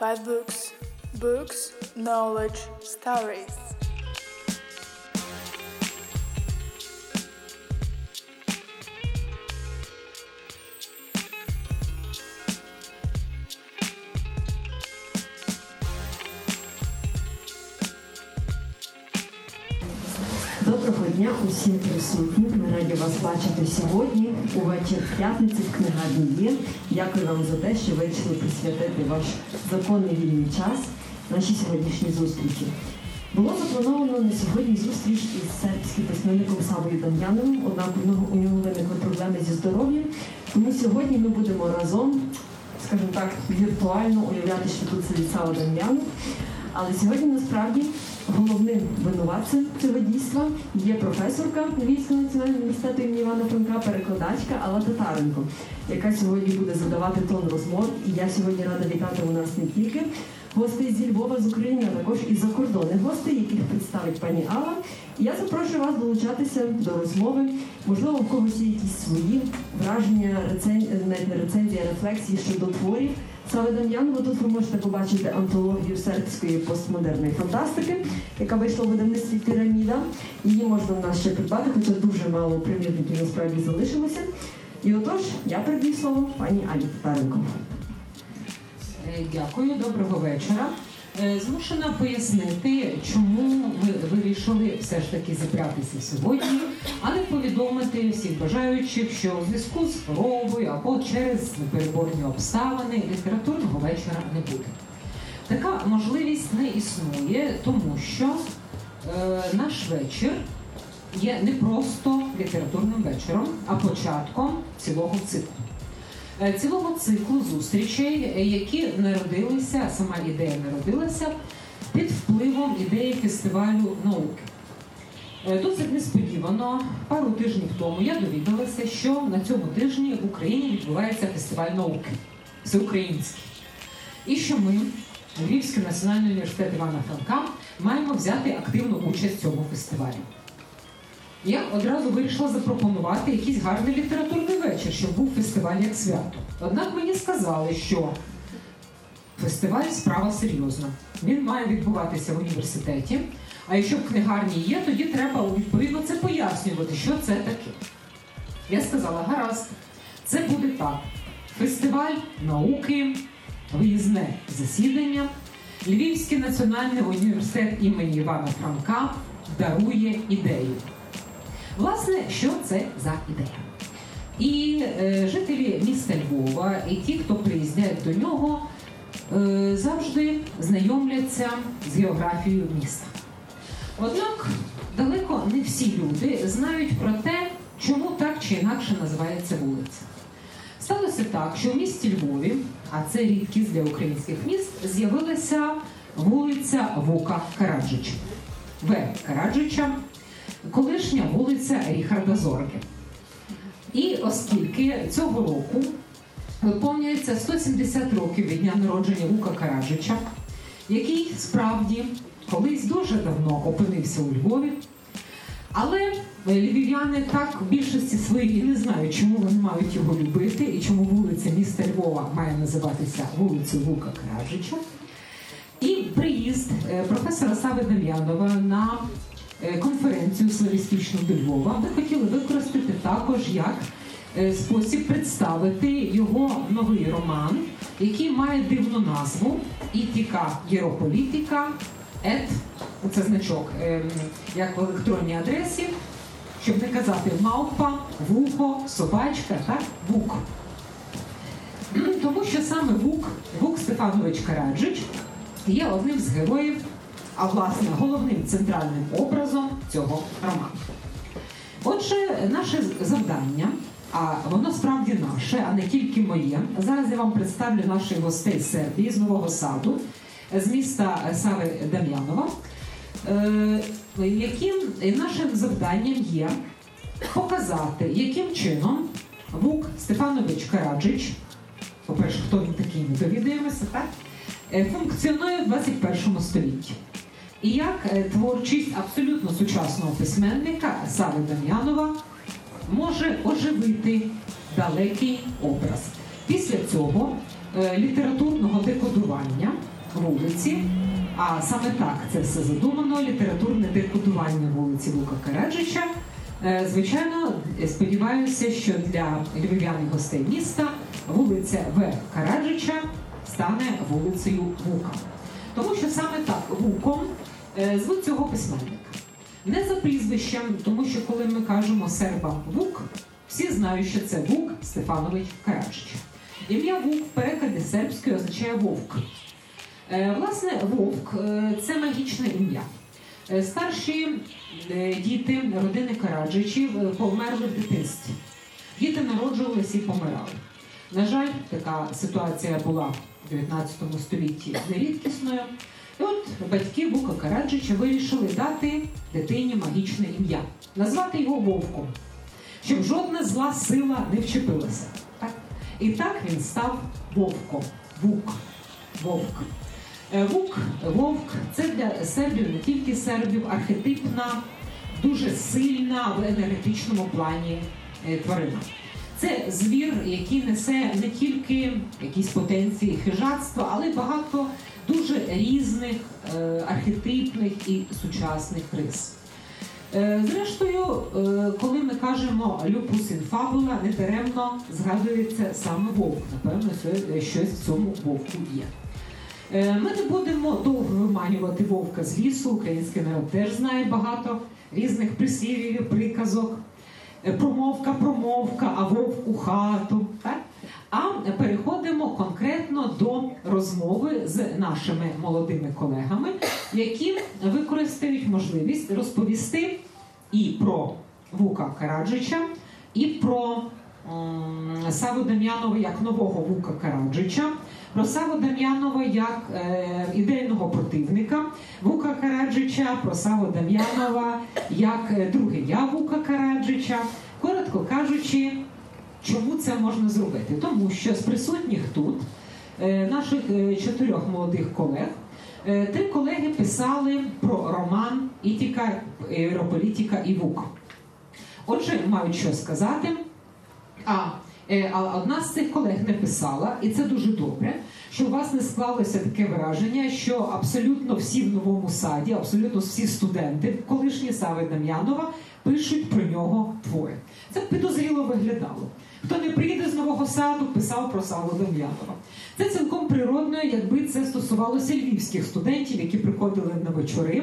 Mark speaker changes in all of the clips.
Speaker 1: Five books. Books, knowledge, stories.
Speaker 2: Усім присутнім. Ми раді вас бачити сьогодні у вечір п'ятниці в книгарні є. Дякую вам за те, що вирішили присвятити ваш законний вільний час нашій сьогоднішній зустрічі. Було заплановано на сьогодні зустріч із сербським письменником Савою Дам'яновим, однак у нього виникли проблеми зі здоров'ям. Тому сьогодні ми будемо разом, скажімо так, віртуально уявляти, що тут сидить Сава Дам'янов. Але сьогодні насправді головним винуватцем цього дійства є професорка Львівського національного університету імені Івана Франка, перекладачка Алла Татаренко, яка сьогодні буде задавати тон розмов. І я сьогодні рада вітати у нас не тільки гостей зі Львова, з України, а також і закордонних гостей, яких представить пані Алла. І я запрошую вас долучатися до розмови. Можливо, у когось є якісь свої враження, рецен... навіть не рецензії, рефлексії щодо творів. Саме Дам'янова тут ви можете побачити антологію сербської постмодерної фантастики, яка вийшла в видавництві піраміда. Її можна в нас ще придбати, хоча дуже мало примірників насправді залишилося. І отож, я передаю слово пані Алі Татаренко.
Speaker 3: Е, Дякую, доброго вечора. Е, Змушена пояснити, чому ми вирішили все ж таки зібратися сьогодні, а не повідомити всіх бажаючих, що у зв'язку з хворобою або через непереборні обставини літературного вечора не буде. Така можливість не існує, тому що е, наш вечір є не просто літературним вечором, а початком цілого циклу. Е, цілого циклу зустрічей, які народилися, сама ідея народилася під впливом ідеї фестивалю науки. Е, Досить несподівано, пару тижнів тому я довідалася, що на цьому тижні в Україні відбувається фестиваль науки всеукраїнський. І що ми, Львівський національний університет Івана Франка, маємо взяти активну участь в цьому фестивалі. Я одразу вирішила запропонувати якийсь гарний літературний вечір, щоб був фестиваль як свято. Однак мені сказали, що фестиваль справа серйозна. Він має відбуватися в університеті. А якщо в книгарні є, тоді треба відповідно це пояснювати, що це таке. Я сказала, гаразд, це буде так. Фестиваль науки, виїзне засідання. Львівський національний університет імені Івана Франка дарує ідею. Власне, що це за ідея? І е, жителі міста Львова, і ті, хто приїздять до нього, е, завжди знайомляться з географією міста. Однак далеко не всі люди знають про те, чому так чи інакше називається вулиця. Сталося так, що в місті Львові, а це рідкість для українських міст, з'явилася вулиця Вука Караджича. В. Караджича, колишня вулиця Ріхарда Зорги. І оскільки цього року виповнюється 170 років від дня народження Вука Караджича, який справді колись дуже давно опинився у Львові, але львів'яни так в більшості своїй не знають, чому вони мають його любити і чому вулиця міста Львова має називатися вулицею Вука Караджича. І приїзд е, професора Сави Дем'янова на е, конференцію славістичну до Львова ми хотіли використати також як е, спосіб представити його новий роман, який має дивну назву Ітіка Єрополітика Ет, це значок, е, як в електронній адресі, щоб не казати мавпа, вухо, собачка, так, вук. Тому що саме Вук, Вук Стефанович Караджич є одним з героїв, а власне головним центральним образом цього роману. Отже, наше завдання, а воно справді наше, а не тільки моє. Зараз я вам представлю наших гостей з Сербії, з Нового Саду, з міста Сави Дам'янова, е, яким нашим завданням є показати, яким чином Вук Стефанович Караджич, по-перше, хто він такий, ми довідаємося, так? Е, функціонує в 21 столітті. І як е, творчість абсолютно сучасного письменника Сави Дам'янова може оживити далекий образ. Після цього е, літературного декодування вулиці. А саме так це все задумано. Літературне декодування вулиці Лука Караджича. Е, Звичайно, сподіваюся, що для львів'ян гостей міста вулиця В. Караджича стане вулицею Вука. Тому що саме так Вуком е, звуть цього письменника. Не за прізвищем, тому що коли ми кажемо серба Вук, всі знають, що це Вук Стефанович Караджич. Ім'я Вук в перекладі сербської означає вовк. Е, Власне, вовк е, це магічне ім'я. Старші діти родини Караджичів померли в дитинстві. Діти народжувалися і помирали. На жаль, така ситуація була 19 столітті нерідкісною. І от батьки Вука Караджича вирішили дати дитині магічне ім'я, назвати його вовком, щоб жодна зла сила не вчепилася. Так? І так він став вовком. Вук. Вовк. Е, Вук, вовк це для сербів, не тільки сербів, архетипна, дуже сильна в енергетичному плані е, тварина. Це звір, який несе не тільки якісь потенції хижацтва, але й багато дуже різних е, архетипних і сучасних рис. Е, Зрештою, е, коли ми кажемо люпус інфабула, недаремно згадується саме вовк. Напевно, щось в цьому вовку є. Ми не будемо довго виманювати вовка з лісу. Український народ теж знає багато різних прислів'їв, приказок. Е, Промовка, промовка, а вовк у хату. Так? А переходимо конкретно до розмови з нашими молодими колегами, які використають можливість розповісти і про Вука Караджича, і про Саву Дем'янова як нового Вука Караджича, про Саву Дем'янова як е, ідейного противника Вука Караджича, про Саву Дем'янова як е, друге я Вука Караджича. Коротко кажучи, чому це можна зробити? Тому що з присутніх тут е, наших е, чотирьох молодих колег. е, Три колеги писали про роман Ітіка, Європолітика і Вук. Отже, мають що сказати. А, е, а одна з цих колег не писала, і це дуже добре, що у вас не склалося таке враження, що абсолютно всі в новому саді, абсолютно всі студенти, колишні Сави Дем'янова, пишуть про нього твори. Це підозріло виглядало. Хто не приїде з нового саду, писав про Саву Дем'янова. Це цілком природно, якби це стосувалося львівських студентів, які приходили на вечори,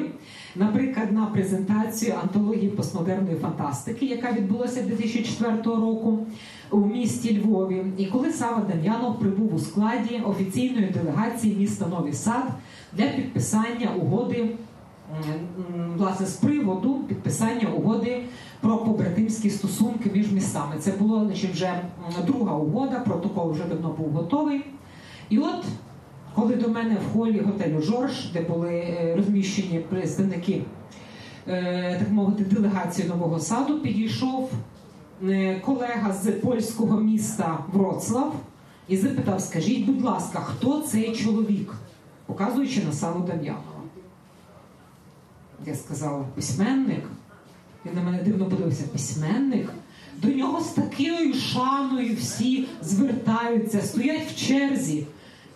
Speaker 3: наприклад, на презентацію антології постмодерної фантастики, яка відбулася 2004 року у місті Львові. І коли Сава Дем'янов прибув у складі офіційної делегації міста Новий Сад для підписання угоди власне з приводу підписання угоди про побратимські стосунки між містами. Це була значить, вже друга угода, протокол вже давно був готовий. І от, коли до мене в холі готелю Жорж, де були е, розміщені представники, е, так мовити, делегації нового саду, підійшов е, колега з польського міста Вроцлав і запитав: скажіть, будь ласка, хто цей чоловік? Показуючи на Саву Дам'янова. Я сказала, письменник. Він на мене дивно подивився, письменник. До нього з такою шаною всі звертаються, стоять в черзі.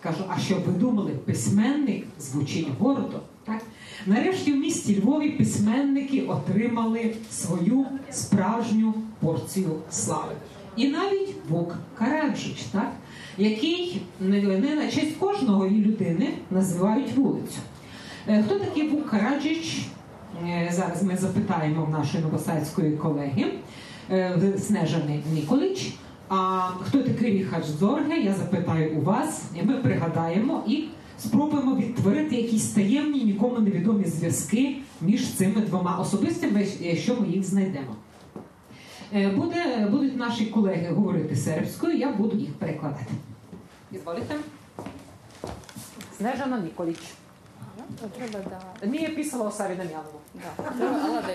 Speaker 3: Кажу, а що ви думали, письменник звучить гордо. Так? Нарешті в місті Львові письменники отримали свою справжню порцію слави. І навіть Вук Караджич, так? який не на честь кожного людини називають вулицю. Е, Хто такий Вук Караджич? Е, Зараз ми запитаємо в нашої новосадської колеги е, Снежани Ніколич. А хто такий Ріхард Зорге? Я запитаю у вас, і ми пригадаємо і спробуємо відтворити якісь таємні, нікому невідомі зв'язки між цими двома особистостями, якщо ми їх знайдемо. Е, Буде, будуть наші колеги говорити сербською, я буду їх перекладати. Ізволite. Снежана Ніколіч.
Speaker 4: To treba da,
Speaker 3: Nije pisala o Savi Damjanovu.
Speaker 4: da, treba, ala da,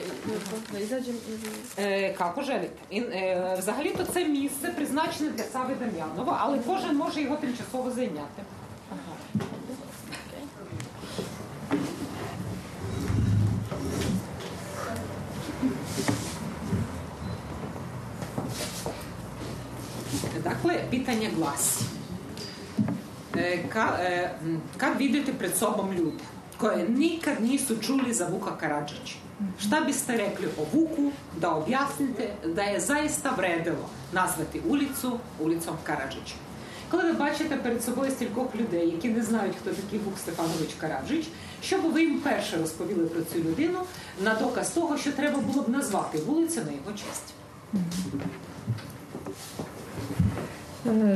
Speaker 4: da izađem iz...
Speaker 3: Е, Kako želite. І, е, взагалі-то це місце призначене для Сави Дам'янова, але кожен може його тимчасово зайняти.
Speaker 4: Aha.
Speaker 3: Dakle, pitanje glasi. E, e, ka, e, kad vidite pred sobom ljude koje nikad nisu čuli za Vuka Karadžića, šta biste rekli o Vuku da objasnite da je zaista вредило назвати ulicu ulicom Karadžića? Коли ви бачите перед собою стількох людей, які не знають, хто такий Вук Стефанович Караджич, що б ви їм перше розповіли про цю людину на доказ того, що треба було б назвати вулицю на його честь?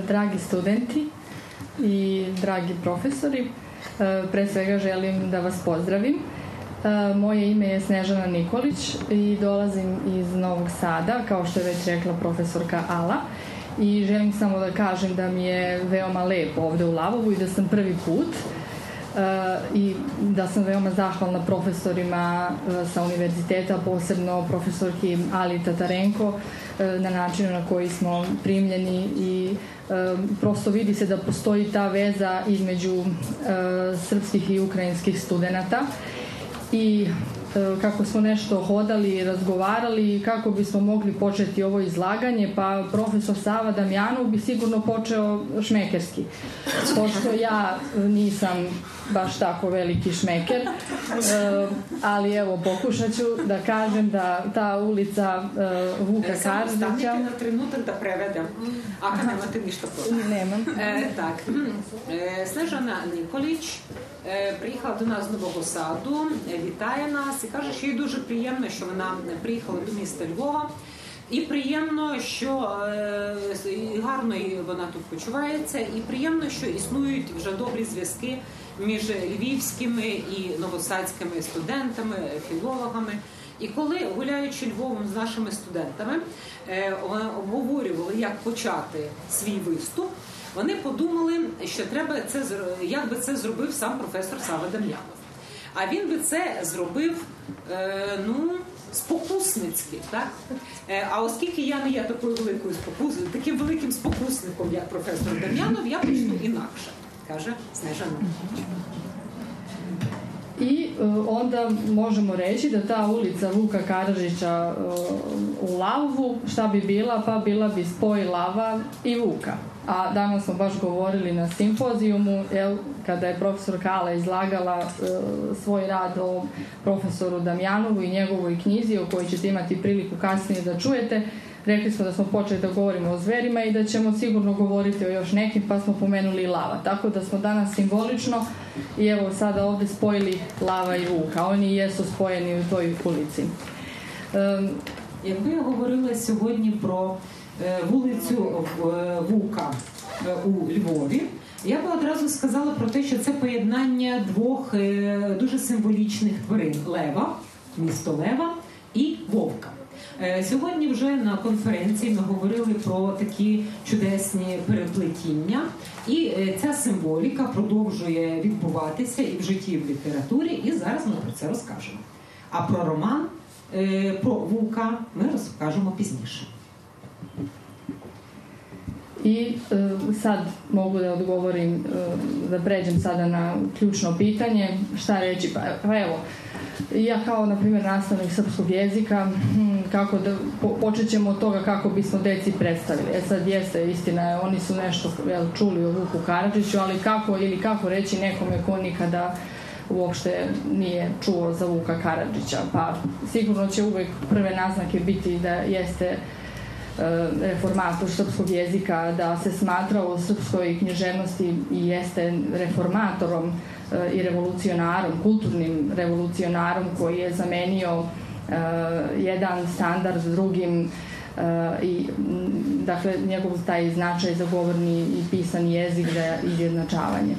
Speaker 4: Dragi studenti i dragi profesori, pre svega želim da vas pozdravim. E, Moje ime je Snežana Nikolić i dolazim iz Novog Sada, kao što je već rekla profesorka Ala. I želim samo da kažem da mi je veoma lepo ovde u Lavovu i da sam prvi put e, i da sam veoma zahvalna profesorima e, sa univerziteta, posebno profesorki Ali Tatarenko e, na načinu na koji smo primljeni i e, prosto vidi se da postoji ta veza između srpskih i ukrajinskih studenta i kako smo nešto hodali razgovarali kako bismo mogli početi ovo izlaganje, pa profesor Sava Damjanov bi sigurno počeo šmekerski. Pošto ja nisam baš tako veliki šmeker, e, ali evo pokušat ću da kažem da ta ulica e, Vuka
Speaker 3: станете
Speaker 4: Karadžića
Speaker 3: на тренуток да преведем, ако немате нищо против.
Speaker 4: nemam.
Speaker 3: Е, так, е, Снежана Ніколіч е, приїхала до нас з Нового Саду, вітає нас і каже, що їй дуже приємно, що вона приїхала до міста Львова. І приємно, що і гарно вона тут почувається, і приємно, що існують вже добрі зв'язки між львівськими і новосадськими студентами, філологами. І коли гуляючи Львовом з нашими студентами, е, обговорювали, як почати свій виступ, вони подумали, що треба це як би це зробив сам професор Сава Дем'янов. А він би це зробив е, ну, спокусницьки, так? Е, а оскільки я не є такою великою спокус... таким великим спокусником, як професор Дем'янов, я почну інакше, каже Снежана.
Speaker 4: I e, onda možemo reći da ta ulica Vuka Karadžića e, u Lavu, šta bi bila? Pa bila bi spoj Lava i Vuka. A danas smo baš govorili na simpozijumu, jel, kada je profesor Kala izlagala e, svoj rad o profesoru Damjanovu i njegovoj knjizi o kojoj ćete imati priliku kasnije da čujete, rekli smo da smo počeli da govorimo o zverima i da ćemo sigurno govoriti o još nekim, pa smo pomenuli lava. Tako da smo danas simbolično i evo sada ovde spojili lava i vuka. Oni jesu spojeni toj ulici. Um,
Speaker 5: Якби я говорила сьогодні про е, вулицю е, Вука е, у Львові, я би одразу сказала про те, що це поєднання двох е, дуже символічних тварин лева, місто Лева і Вовка. Е, Сьогодні вже на конференції ми говорили про такі чудесні переплетіння, і е, ця символіка продовжує відбуватися і в житті, і в літературі, і зараз ми про це розкажемо. А про роман е, про вука ми розкажемо пізніше.
Speaker 4: I e, sad mogu da odgovorim, e, da pređem sada na ključno pitanje, šta reći, pa, evo, ja kao, na primjer, nastavnik srpskog jezika, kako da, po, počet ćemo od toga kako bismo deci predstavili. E sad jeste, istina je, oni su nešto jel, čuli o Vuku Karadžiću, ali kako ili kako reći nekome ko nikada uopšte nije čuo za Vuka Karadžića. Pa sigurno će uvek prve naznake biti da jeste e, reformator srpskog jezika, da se smatrao u srpskoj književnosti i jeste reformatorom e, i revolucionarom, kulturnim revolucionarom koji je zamenio jedan standard s drugim e, i dakle njegov taj značaj za govorni i pisani jezik za izjednačavanje.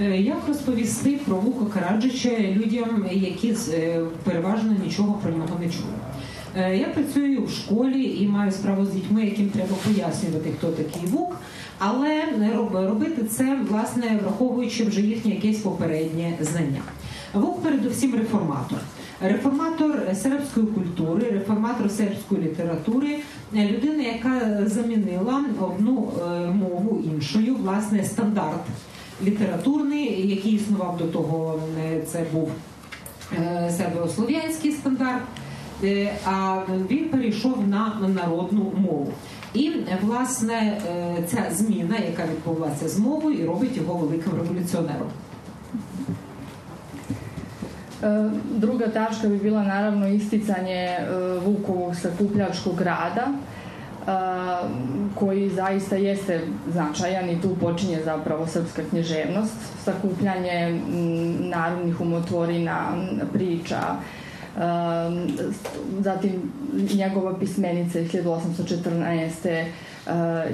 Speaker 5: Е, Як розповісти про Вука Караджича людям, які е, переважно нічого про нього не чули? Е, Я працюю в школі і маю справу з дітьми, яким треба пояснювати, хто такий Вук, але робити це, власне, враховуючи вже їхнє якесь попереднє знання. Вук передусім реформатор. Реформатор сербської культури, реформатор сербської літератури, е, людина, яка замінила одну е, мову іншою, власне, стандарт літературний, який існував до того, е, це був сербо-слов'янський стандарт. А він перейшов на народну мову.
Speaker 3: І власне ця зміна, яка відбулася з мовою, і робить його великим революціонером.
Speaker 4: Druga tačka bi bila naravno isticanje Vukovog sakupljačkog rada koji zaista jeste značajan i tu počinje zapravo srpska književnost, sakupljanje narodnih umotvorina, priča, zatim njegova pismenica 1814.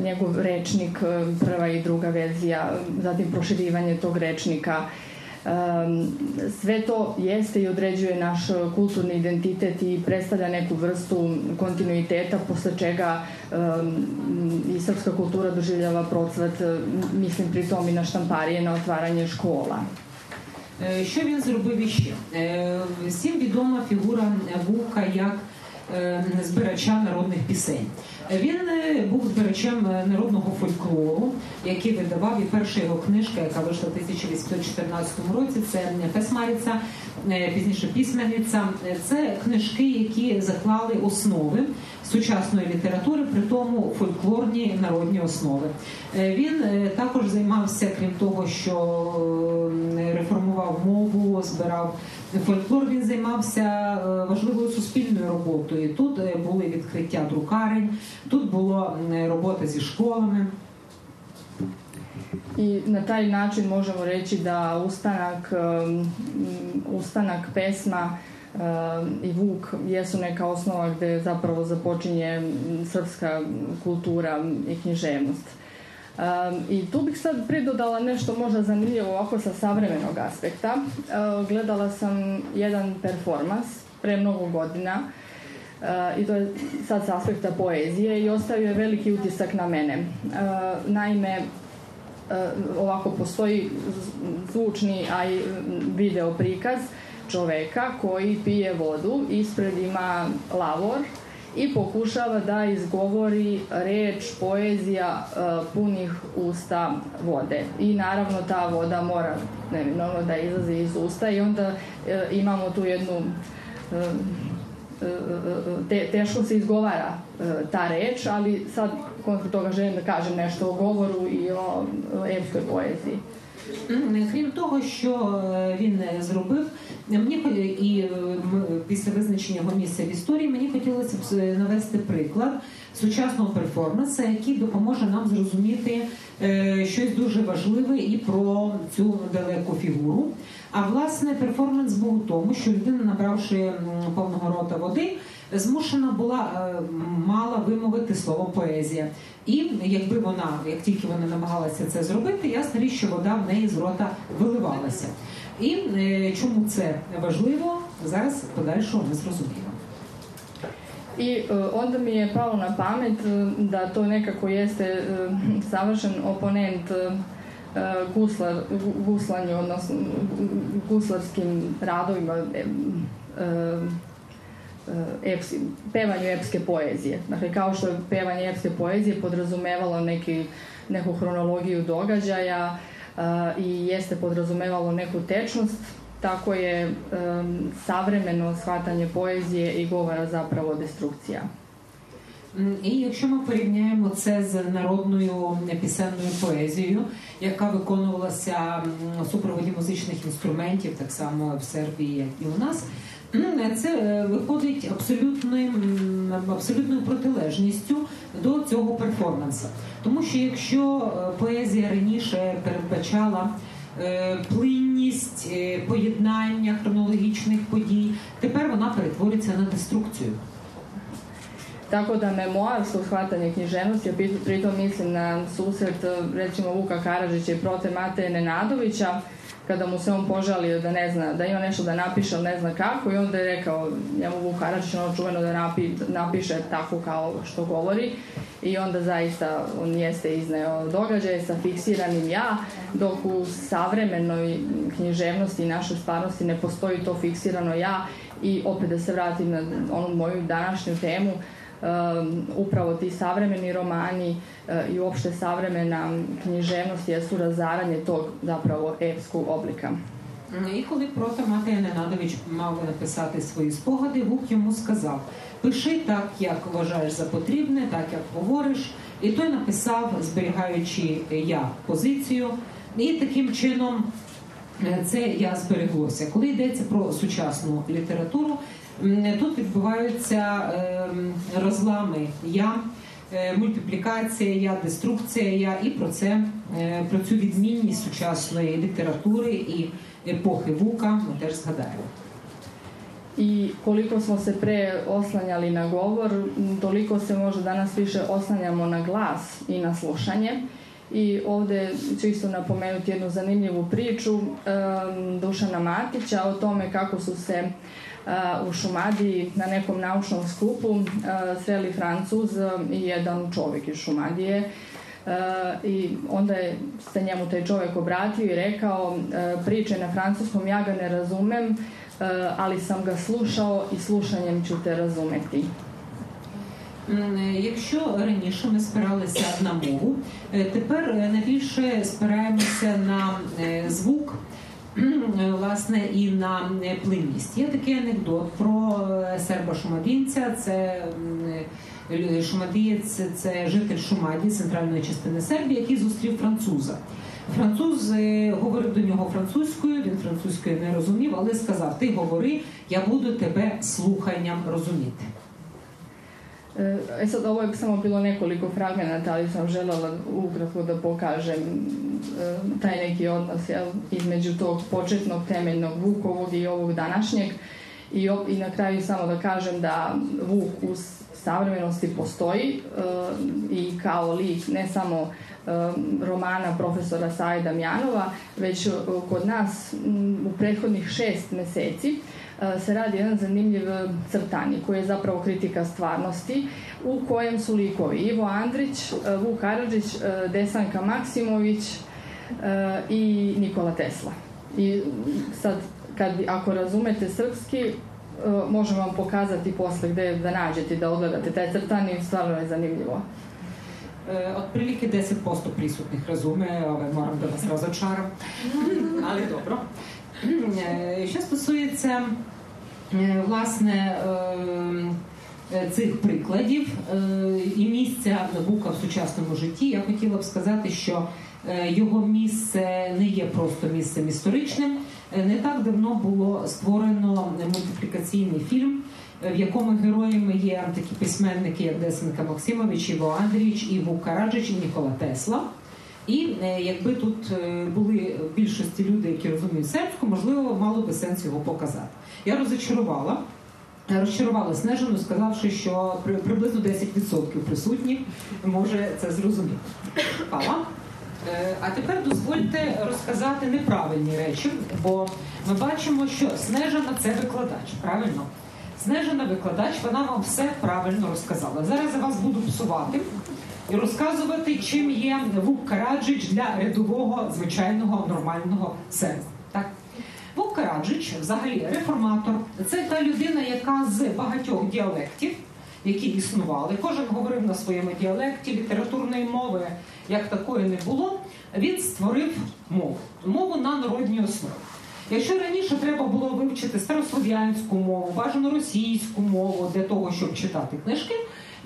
Speaker 4: njegov rečnik, prva i druga verzija, zatim proširivanje tog rečnika, sve to jeste i određuje naš kulturni identitet i predstavlja neku vrstu kontinuiteta posle čega i srpska kultura doživljava procvat, mislim pri tom i na štamparije, na otvaranje škola.
Speaker 3: Що він зробив іще? Всім відома фігура Вука як збирача народних пісень. Він був збирачем народного фольклору, який видавав і перша його книжка, яка вийшла в 1814 році. Це Песмариця, пізніше письменниця. Це книжки, які заклали основи сучасної літератури, при тому фольклорні народні основи. Він також займався, крім того, що реформував мову, збирав фольклор. Він займався важливою суспільною роботою. Тут були відкриття друкарень, тут була робота зі школами.
Speaker 4: I na taj način možemo reći da ustanak, ustanak pesma i Vuk jesu neka osnova gde zapravo započinje srpska kultura i književnost. Um, I tu bih sad pridodala nešto možda zanimljivo ovako sa savremenog aspekta. Uh, gledala sam jedan performans pre mnogo godina i to je sad sa aspekta poezije i ostavio je veliki utisak na mene. Naime, ovako postoji zvučni, a i video prikaz čoveka koji pije vodu, ispred ima lavor i pokušava da izgovori reč, poezija punih usta vode. I naravno ta voda mora neminovno da izlazi iz usta i onda imamo tu jednu te, teško se izgovara ta reč, ali sad kontra toga želim da kažem nešto o govoru і о епської поезії.
Speaker 3: Крім того, що він зробив, мені і після визначення його місця в історії мені хотілося б навести приклад сучасного перформансу, який допоможе нам зрозуміти щось дуже важливе і про цю далеку фігуру. А власне перформанс був у тому, що людина, набравши повного рота води, змушена була мала вимовити слово поезія. І якби вона, як тільки вона намагалася це зробити, ясна річ, що вода в неї з рота виливалася. І чому це важливо, зараз подальшого ми зрозуміємо.
Speaker 4: I onda mi je palo na pamet da to nekako jeste savršen oponent guslar, guslanju, odnosno guslarskim radovima eps, pevanju epske poezije. Dakle, kao što je pevanje epske poezije podrazumevalo neki, neku hronologiju događaja i jeste podrazumevalo neku tečnost, tako je um, savremeno shvatanje poezije і govora zapravo деструкція.
Speaker 3: І якщо ми порівняємо це з народною пісенною поезією, яка виконувалася в супроводі музичних інструментів, так само в Сербії, як і у нас, це виходить абсолютним, абсолютною протилежністю до цього перформансу. Тому що якщо поезія раніше передбачала плинність, поєднання хронологічних подій, тепер вона перетвориться на деструкцію.
Speaker 4: Tako da memoarsko shvatanje književnosti, pritom mislim na susret recimo Vuka Karadžića i prote Mateje Nenadovića, kada mu se on požalio da ne zna, da ima nešto da napiše, ali ne zna kako i onda je rekao njemu Vuk Karadžić ono čuveno da napi, napiše tako kao što govori. I onda zaista on jeste izneo događaje sa fiksiranim ja, dok u savremenoj književnosti i našoj stvarnosti ne postoji to fiksirano ja. I opet da se vratim na onu moju današnju temu, um, upravo ti savremeni romani uh, i uopšte savremena književnost jesu razaranje tog zapravo epskog oblika.
Speaker 3: І коли протор Матей Ненадович мав написати свої спогади, Вук йому сказав: пиши так, як вважаєш за потрібне, так як говориш. І той написав, зберігаючи я позицію, і таким чином е, це я збереглося. Коли йдеться про сучасну літературу, тут відбуваються розлами я. Мультиплікація, я, деструкція я, і про це про цю відмінність сучасної літератури і епохи Vuka ми теж згадаємо.
Speaker 4: I koliko smo se pre oslanjali na govor, toliko se možda danas više oslanjamo na glas i na slušanje. I ovde ću isto napomenuti jednu zanimljivu priču um, Dušana Matića o tome kako su se u Šumadiji na nekom naučnom skupu sreli Francuz i jedan čovjek iz Šumadije i onda je se njemu taj čovjek obratio i rekao priče na francuskom ja ga ne razumem ali sam ga slušao і слушанням ću te razumeti.
Speaker 3: Якщо раніше ми спиралися на мову, тепер найбільше спираємося на звук власне і на плинність. Є такий анекдот про серба Шумадінця. Це Шумадієць, це житель Шумадії, центральної частини Сербії, який зустрів француза. Француз говорив до нього французькою, він французькою не розумів, але сказав: Ти говори, я буду тебе слуханням розуміти.
Speaker 4: E sad, ovo je samo bilo nekoliko fragmenata, ali sam želela ukratko da pokažem taj neki odnos jel, između tog početnog temeljnog Vukovog i ovog današnjeg. I, I na kraju samo da kažem da Vuk u savremenosti postoji i kao lik ne samo romana profesora Saida Mjanova, već kod nas u prethodnih šest meseci se radi jedan zanimljiv crtani koji je zapravo kritika stvarnosti u kojem su likovi Ivo Andrić, Vuk Karadžić, Desanka Maksimović i Nikola Tesla. I sad, kad, ako razumete srpski, možemo vam pokazati posle gde da nađete da odgledate taj crtani, stvarno je zanimljivo.
Speaker 3: Otprilike 10% prisutnih razume, ove, moram da vas razočaram, ali dobro. Що стосується власне цих прикладів і місця Бука в сучасному житті, я хотіла б сказати, що його місце не є просто місцем історичним. Не так давно було створено мультиплікаційний фільм, в якому героями є такі письменники, як Десенка Максимович, Іво Андрійович, Іво Караджич і Нікола Тесла. І якби тут були в більшості люди, які розуміють сербську, можливо, мало би сенс його показати. Я розчарувала, розчарувала Снежину, сказавши, що приблизно 10% присутніх може це зрозуміти. Пала. А тепер дозвольте розказати неправильні речі, бо ми бачимо, що Снежана це викладач, правильно? Снежана викладач, вона вам все правильно розказала. Зараз я вас буду псувати і розказувати, чим є Вук Караджич для рядового, звичайного, нормального серця. Так? Вук Караджич, взагалі, реформатор, це та людина, яка з багатьох діалектів, які існували, кожен говорив на своєму діалекті, літературної мови як такої не було, він створив мову, мову на народній основі. Якщо раніше треба було вивчити старослов'янську мову, бажано російську мову для того, щоб читати книжки,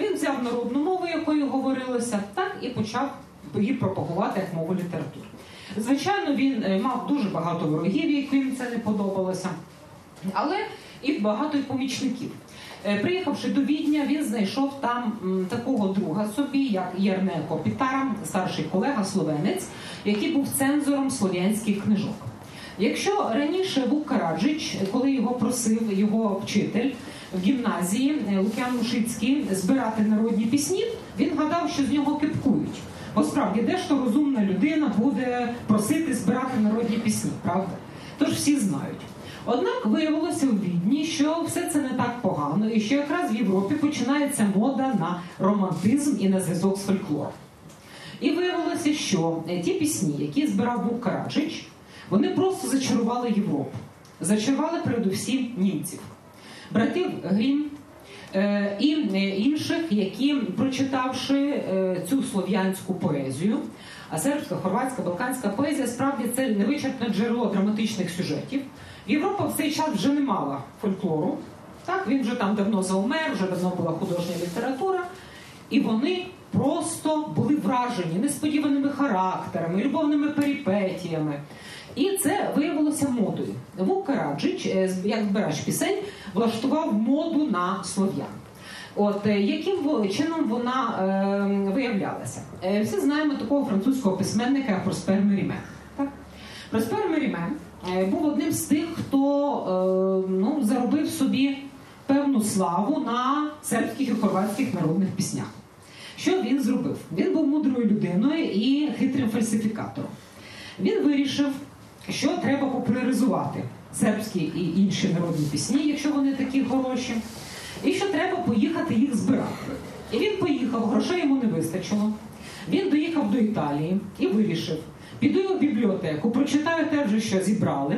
Speaker 3: він взяв народну мову, якою говорилося, так і почав її пропагувати як мову літератури. Звичайно, він мав дуже багато ворогів, яким це не подобалося, але і багато і помічників. Приїхавши до Відня, він знайшов там такого друга собі, як Єрнеко Пітара, старший колега словенець, який був цензором слов'янських книжок. Якщо раніше був Караджич, коли його просив його вчитель в гімназії Лук'ян Мушицький збирати народні пісні, він гадав, що з нього кипкують. Бо справді, де ж то розумна людина буде просити збирати народні пісні, правда? Тож всі знають. Однак виявилося у відні, що все це не так погано, і що якраз в Європі починається мода на романтизм і на зв'язок з фольклором. І виявилося, що ті пісні, які збирав Бук Караджич, вони просто зачарували Європу, зачарували передусім німців, братів Грім і інших, які, прочитавши цю слов'янську поезію, А сербська, хорватська, балканська поезія справді це невичерпне джерело драматичних сюжетів. Європа в цей час вже не мала фольклору. Так, він вже там давно заумер, вже давно була художня література. І вони просто були вражені несподіваними характерами, любовними перипетіями. І це виявилося модою. Вук Караджич, е, як збирач пісень, влаштував моду на слов'ян. От е, яким чином вона е, виявлялася? Всі знаємо такого французького письменника Проспер Меріме. Так? Проспер Меріме е, був одним з тих, хто е, ну, заробив собі певну славу на сербських і хорватських народних піснях. Що він зробив? Він був мудрою людиною і хитрим фальсифікатором. Він вирішив, що треба популяризувати сербські і інші народні пісні, якщо вони такі хороші, і що треба поїхати їх збирати. І він поїхав, грошей йому не вистачило. Він доїхав до Італії і вирішив: піду в бібліотеку, прочитаю те вже, що зібрали,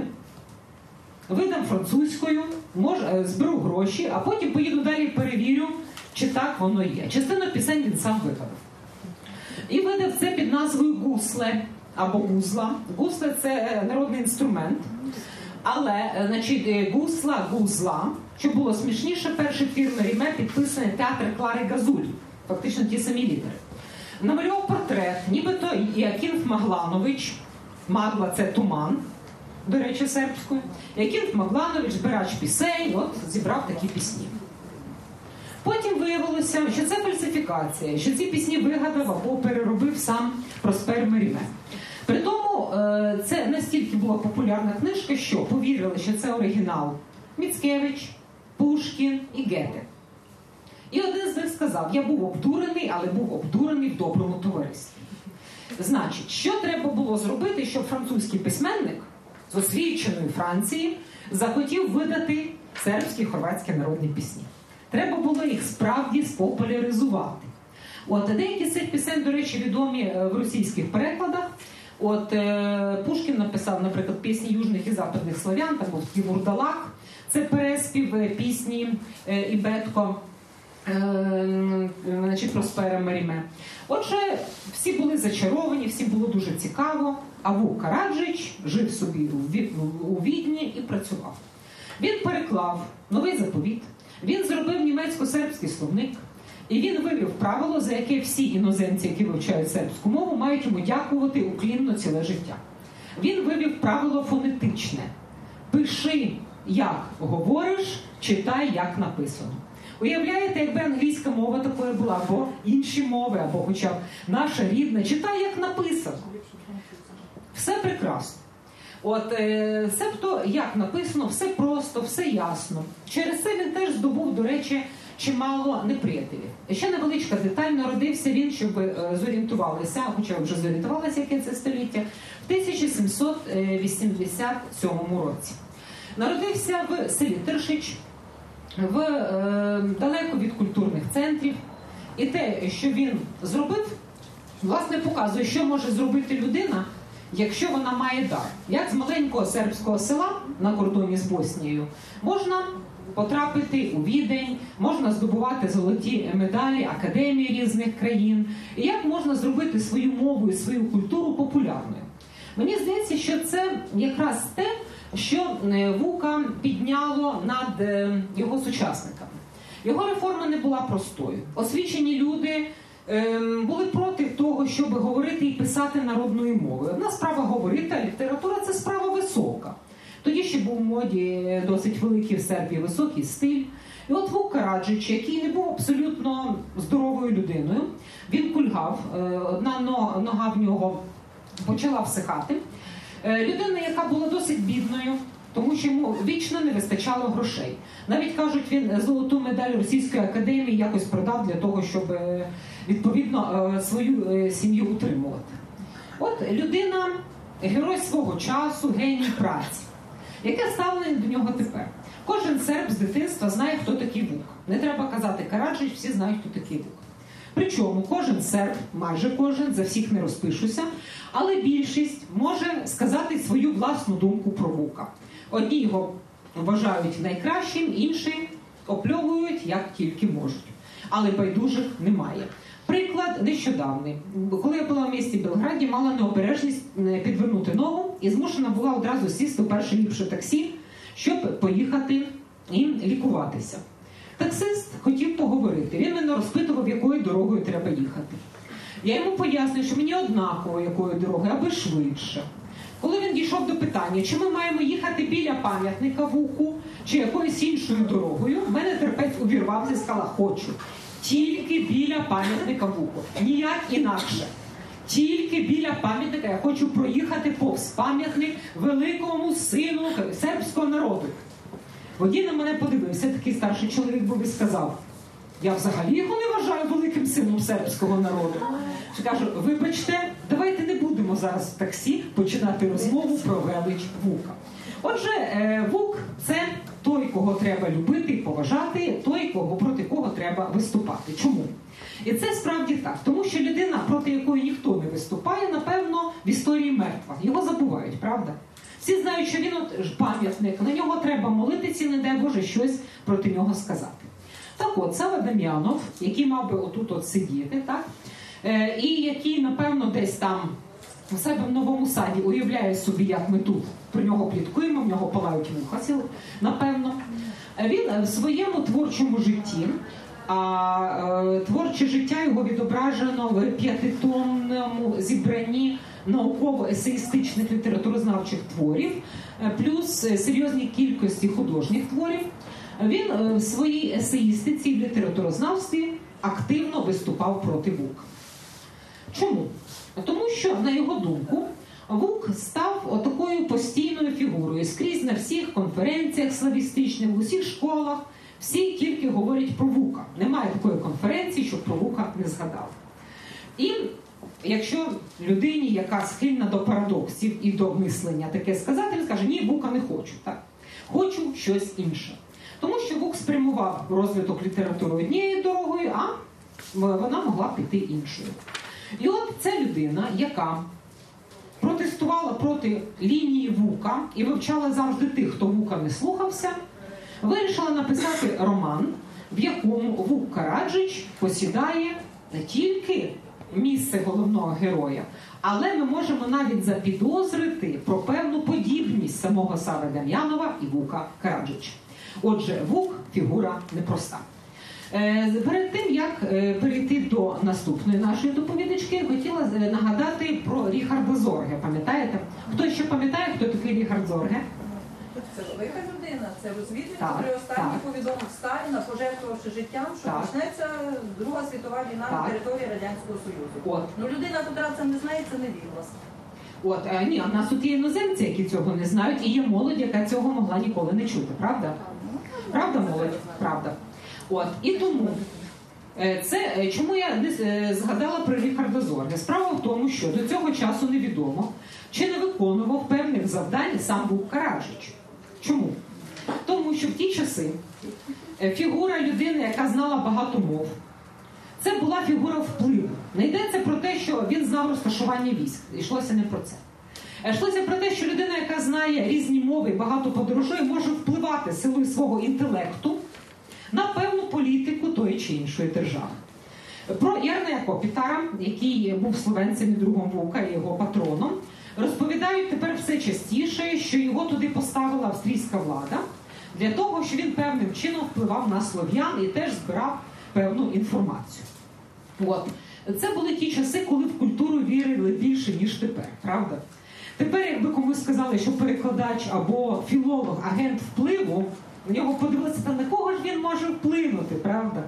Speaker 3: видам французькою, мож, е, зберу гроші, а потім поїду далі і перевірю, чи так воно є. Частину пісень він сам вигадав. І видав це під назвою гусле або гузла. Гусле це е, народний інструмент. Але, е, значить, е, гусла, гузла, що було смішніше, перший твір Меріме підписаний театр Клари Газуль, фактично ті самі літери. Намалював портрет, нібито Якінф Магланович, Магла це туман, до речі, сербською. Якінф Магланович, збирач пісень, от зібрав такі пісні. Потім виявилося, що це фальсифікація, що ці пісні вигадав або переробив сам Проспер Меріме. При тому е, це настільки була популярна книжка, що повірили, що це оригінал Міцкевич, Пушкін і Гете. І один з них сказав: я був обдурений, але був обдурений в доброму товаристві. Значить, що треба було зробити, щоб французький письменник з освіченої Франції захотів видати сербські хорватські народні пісні? Треба було їх справді спопуляризувати. От деякі з цих пісень, до речі, відомі е, в російських перекладах. От е, Пушкін написав, наприклад, пісні южних і западних славян, там був вурдалак. Це переспів е, пісні е, Ібетко. Значить, Проспера Меріме. Отже, всі були зачаровані, всім було дуже цікаво. А Вук Караджич жив собі у Відні і працював. Він переклав новий заповіт, він зробив німецько-сербський словник, і він вивів правило, за яке всі іноземці, які вивчають сербську мову, мають йому дякувати уклінно ціле життя. Він вивів правило фонетичне: пиши, як говориш, читай, як написано. Уявляєте, якби англійська мова такою була, або інші мови, або хоча б наша рідна, читай, як написано. Все прекрасно. От е, себто, як написано, все просто, все ясно. Через це він теж здобув, до речі, чимало неприятелів. Ще невеличка деталь народився він, щоб е, зорієнтувалися, хоча вже зорієнтувалися, яке це століття, в 1787 році. Народився в селі Тершич, в, е, далеко від культурних центрів. І те, що він зробив, власне, показує, що може зробити людина, якщо вона має дар. Як з маленького сербського села на кордоні з Боснією можна потрапити у відень, можна здобувати золоті медалі академії різних країн, і як можна зробити свою мову і свою культуру популярною. Мені здається, що це якраз те, що е, Вука підняло над е, його сучасниками. Його реформа не була простою. Освічені люди ем, були проти того, щоб говорити і писати народною мовою. Одна справа говорити, а література це справа висока. Тоді ще був в моді досить великий в Сербії високий стиль. І от Вук Караджич, який не був абсолютно здоровою людиною, він кульгав, е, одна нога в нього почала всихати. Е, Людина, яка була досить бідною, тому що йому вічно не вистачало грошей. Навіть кажуть, він золоту медаль Російської академії якось продав для того, щоб е, відповідно е, свою е, сім'ю утримувати. От людина, герой свого часу, геній праці. Яке ставлення до нього тепер? Кожен серб з дитинства знає, хто такий Вук. Не треба казати Караджич, всі знають, хто такий Вук. Причому кожен серб, майже кожен, за всіх не розпишуся, але більшість може сказати свою власну думку про Вука. Одні його вважають найкращим, інші опльовують як тільки можуть. Але байдужих немає. Приклад нещодавний. Коли я була в місті Белграді, мала необережність е, підвернути ногу і змушена була одразу сісти в перше ліпше таксі, щоб поїхати і лікуватися. Таксист хотів поговорити. Він мене розпитував, якою дорогою треба їхати. Я йому пояснюю, що мені однаково, якою дорогою, аби швидше. Коли він дійшов до питання, чи ми маємо їхати біля пам'ятника вуку, чи якоюсь іншою дорогою, в мене терпець увірвався і сказала, хочу. Тільки біля пам'ятника вуку. Ніяк інакше. Тільки біля пам'ятника я хочу проїхати повз пам'ятник великому сину сербського народу. Водій на мене подивився, такий старший чоловік був і сказав: я взагалі його не вважаю великим сином сербського народу. Що кажу, вибачте, давайте не будемо зараз в таксі починати розмову про велич вука. Отже, е, вук це той, кого треба любити і поважати, той, кого проти кого треба виступати. Чому? І це справді так, тому що людина, проти якої ніхто не виступає, напевно, в історії мертва. Його забувають, правда? Всі знають, що він от пам'ятник, на нього треба молитися, не дай Боже щось проти нього сказати. Так от, Сава Дам'янов, який мав би отут от сидіти, так? Е, і який, напевно, десь там у себе в новому саді уявляє собі, як ми тут про нього пліткуємо, в нього палають вуха, напевно. Він в своєму творчому житті, а е, творче життя його відображено в п'ятитомному зібранні науково-есеїстичних літературознавчих творів, е, плюс е, серйозній кількості художніх творів. Він в своїй есеїстиці і літературознавстві активно виступав проти Вука. Чому? Тому що, на його думку, Вук став отакою постійною фігурою скрізь на всіх конференціях славістичних, в усіх школах. Всі тільки говорять про Вука. Немає такої конференції, щоб про Вука не згадав. І якщо людині, яка схильна до парадоксів і до мислення, таке сказати, він скаже, ні, Вука не хочу. Так? Хочу щось інше. Тому що Вук спрямував розвиток літератури однією дорогою, а вона могла піти іншою. І от ця людина, яка протестувала проти лінії Вука і вивчала завжди тих, хто Вука не слухався, вирішила написати роман, в якому Вук Караджич посідає не тільки місце головного героя, але ми можемо навіть запідозрити про певну подібність самого Сави Дам'янова і Вука Караджича. Отже, Вук фігура непроста. Е, Перед тим як е, перейти до наступної нашої доповідачки, хотіла е, нагадати про Ріхарда Зорге. Пам'ятаєте? Хто ще пам'ятає, хто такий Ріхард Зорге?
Speaker 6: Це велика людина, це розвідник, який останній повідомив Сталіна, пожертвувавши життям, що
Speaker 3: Так.
Speaker 6: почнеться Друга світова війна на території Радянського Союзу.
Speaker 3: От.
Speaker 6: Ну людина, яка це не знає, це невіглас.
Speaker 3: От е, ні, в нас тут є іноземці, які цього не знають, і є молодь, яка цього могла ніколи не чути, правда? Правда, молодь? Правда. От і тому е, це е, чому я не е, згадала про Ріхарда Зорге? Справа в тому, що до цього часу невідомо, чи не виконував певних завдань сам був Караджич. Чому? Тому що в ті часи фігура людини, яка знала багато мов, це була фігура впливу. Не йдеться про те, що він знав розташування військ. Йшлося не про це. Йшлося про те, що людина, яка знає різні мови багато подорожує, може впливати силою свого інтелекту на певну політику тої чи іншої держави. Про Ярнея Копітара, який був словенцем і другом Вука і його патроном, розповідають тепер все частіше, що його туди поставила австрійська влада для того, що він певним чином впливав на слов'ян і теж збирав певну інформацію. От. Це були ті часи, коли в культуру вірили більше, ніж тепер, правда? Тепер, якби комусь сказали, що перекладач або філолог, агент впливу, на нього подивилися, та на кого ж він може вплинути, правда?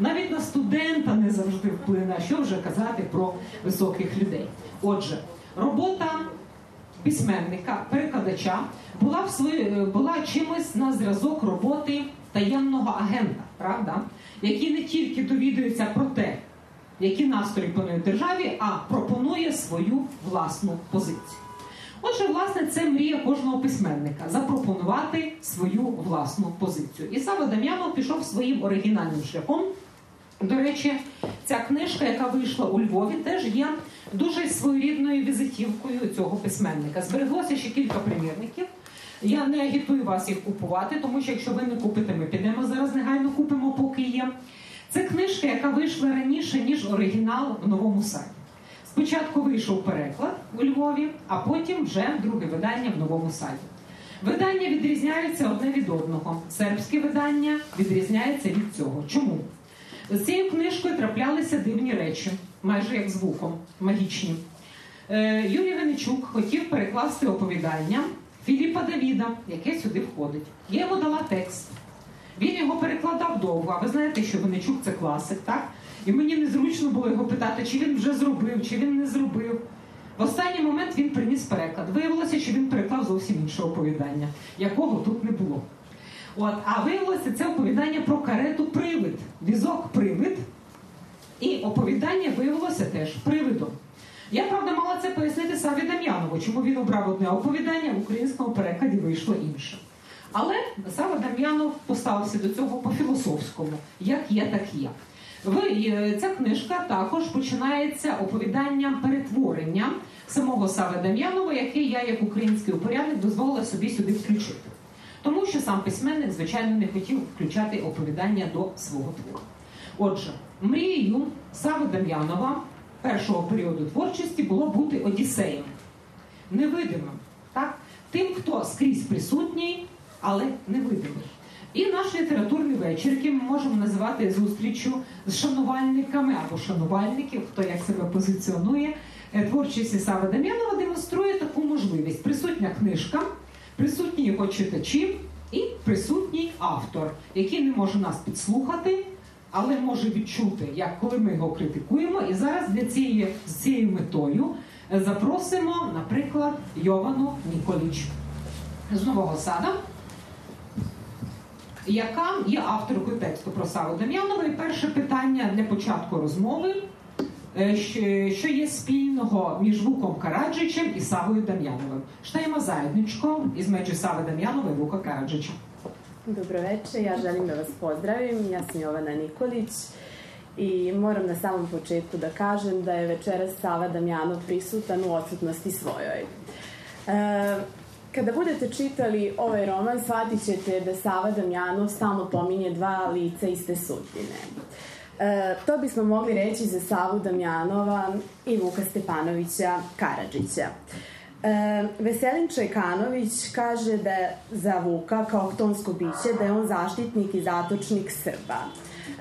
Speaker 3: Навіть на студента не завжди вплине, а що вже казати про високих людей. Отже, робота письменника, перекладача була в свої, була чимось на зразок роботи таємного агента, правда? який не тільки довідується про те, які настрої панують державі, а пропонує свою власну позицію. Отже, власне, це мрія кожного письменника запропонувати свою власну позицію. І Сава Дам'янов пішов своїм оригінальним шляхом. До речі, ця книжка, яка вийшла у Львові, теж є дуже своєрідною візитівкою цього письменника. Збереглося ще кілька примірників. Я не агітую вас їх купувати, тому що якщо ви не купите, ми підемо зараз негайно купимо, поки є. Це книжка, яка вийшла раніше, ніж оригінал в новому сайті. Спочатку вийшов переклад у Львові, а потім вже друге видання в новому сайті. Видання відрізняються одне від одного. Сербське видання відрізняється від цього. Чому? З цією книжкою траплялися дивні речі, майже як звуком, магічні. Е, Юрій Венечук хотів перекласти оповідання Філіпа Давіда, яке сюди входить. Я йому дала текст. Він його перекладав довго, а ви знаєте, що Венечук це класик, так? І мені незручно було його питати, чи він вже зробив, чи він не зробив. В останній момент він приніс переклад. Виявилося, що він переклав зовсім інше оповідання, якого тут не було. От, А виявилося це оповідання про карету привид, візок привид. І оповідання виявилося теж привидом. Я правда мала це пояснити Саві Дам'янову, чому він обрав одне оповідання, в українському перекладі вийшло інше. Але Сава Дам'янов поставився до цього по-філософському, як є, так є. Ви, ця книжка також починається оповіданням перетворення самого Сави Дам'янова, яке я, як український упорядник, дозволила собі сюди включити. Тому що сам письменник, звичайно, не хотів включати оповідання до свого твору. Отже, мрією Сави Дам'янова першого періоду творчості було бути Одіссеєм, невидимим, так? тим, хто скрізь присутній, але невидимий. І наш літературний вечір, який ми можемо називати зустрічю з шанувальниками або шанувальників, хто як себе позиціонує, е, творчість Сави Дам'янова демонструє таку можливість. Присутня книжка, присутні його читачі і присутній автор, який не може нас підслухати, але може відчути, як коли ми його критикуємо. І зараз для цієї з цією метою е, запросимо, наприклад, Йовану Ніколіч з Нового Сада яка є авторкою тексту про Саву Дем'янова. І перше питання для початку розмови, е, що є спільного між Вуком Караджичем і Савою Дам'яновим. Šta заjedničko između Save Damjanova i Vuka Karadžića?
Speaker 7: Dobro večer, ja želim da vas pozdravim. Ja sam Jovana Nikolić i moram na samom početku da kažem da je večeras Sava Damjanov prisutan u odsutnosti. E, Kada budete čitali ovaj roman, shvatit ćete da Sava Damjanov stalno pominje dva lica iste sudbine. E, to bismo mogli reći za Savu Damjanova i Vuka Stepanovića Karadžića. E, Veselin Čekanović kaže da za Vuka kao tonsko biće da je on zaštitnik i zatočnik Srba.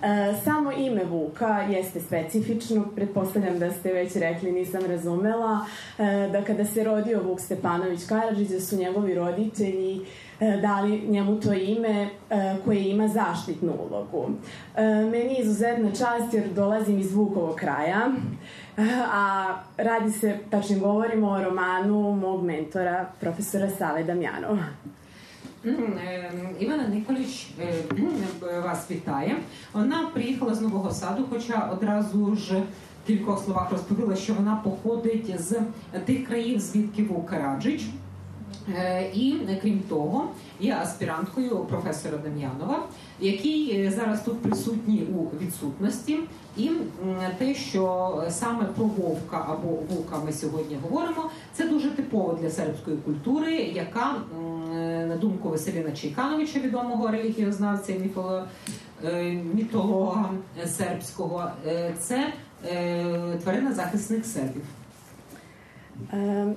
Speaker 7: E, samo ime Vuka jeste specifično, pretpostavljam da ste već rekli, nisam razumela, e, da kada se rodio Vuk Stepanović Karadžić, da su njegovi roditelji e, dali njemu to ime koje ima zaštitnu ulogu. Meni je izuzetna čast jer dolazim iz Vukovog kraja, a radi se, tačnim govorimo o romanu mog mentora, profesora Save Damjanova.
Speaker 3: Івана Николіч вас вітає. Вона приїхала з Нового Саду, хоча одразу ж в кількох словах розповіла, що вона походить з тих країв, звідки був Караджич. І крім того, є аспіранткою професора Дем'янова, який зараз тут присутній у відсутності, і те, що саме про вовка або вовка ми сьогодні говоримо, це дуже типово для сербської культури, яка на думку Василіна Чайкановича, відомого релігіознавця і мітолога сербського, це тварина захисних сербів.